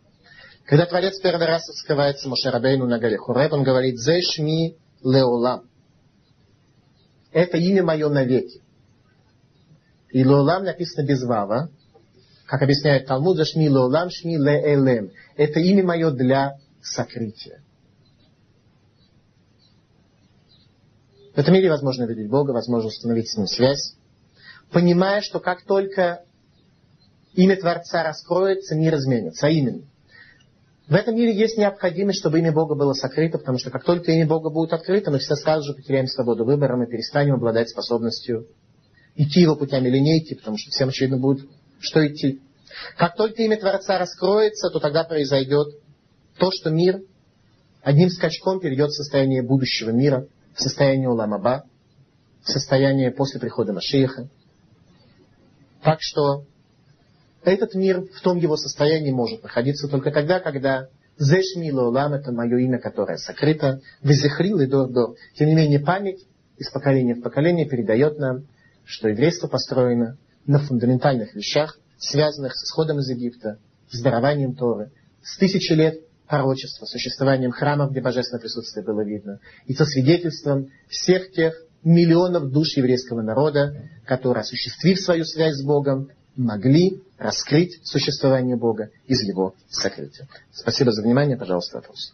S1: Когда Творец первый раз открывается Мошерабейну на горе Хуреб, он говорит «Зешми леолам». Это имя мое навеки. И леолам написано без вава. Как объясняет Талмуд, «Зешми леолам, шми леэлем». Это имя мое для сокрытия. В этом мире возможно видеть Бога, возможно установить с Ним связь понимая, что как только имя Творца раскроется, мир изменится. А именно, в этом мире есть необходимость, чтобы имя Бога было сокрыто, потому что как только имя Бога будет открыто, мы все сразу же потеряем свободу выбора, мы перестанем обладать способностью идти его путями или не идти, потому что всем очевидно будет, что идти. Как только имя Творца раскроется, то тогда произойдет то, что мир одним скачком перейдет в состояние будущего мира, в состояние Уламаба, в состояние после прихода Машииха. Так что этот мир в том его состоянии может находиться только тогда, когда Зешми Лолам это мое имя, которое сокрыто, Везехрил и Дор-Дор. Тем не менее, память из поколения в поколение передает нам, что еврейство построено на фундаментальных вещах, связанных с исходом из Египта, с дарованием Торы, с тысячи лет пророчества, существованием храмов, где божественное присутствие было видно, и со свидетельством всех тех миллионов душ еврейского народа, которые, осуществив свою связь с Богом, могли раскрыть существование Бога из его сокрытия. Спасибо за внимание. Пожалуйста, вопрос.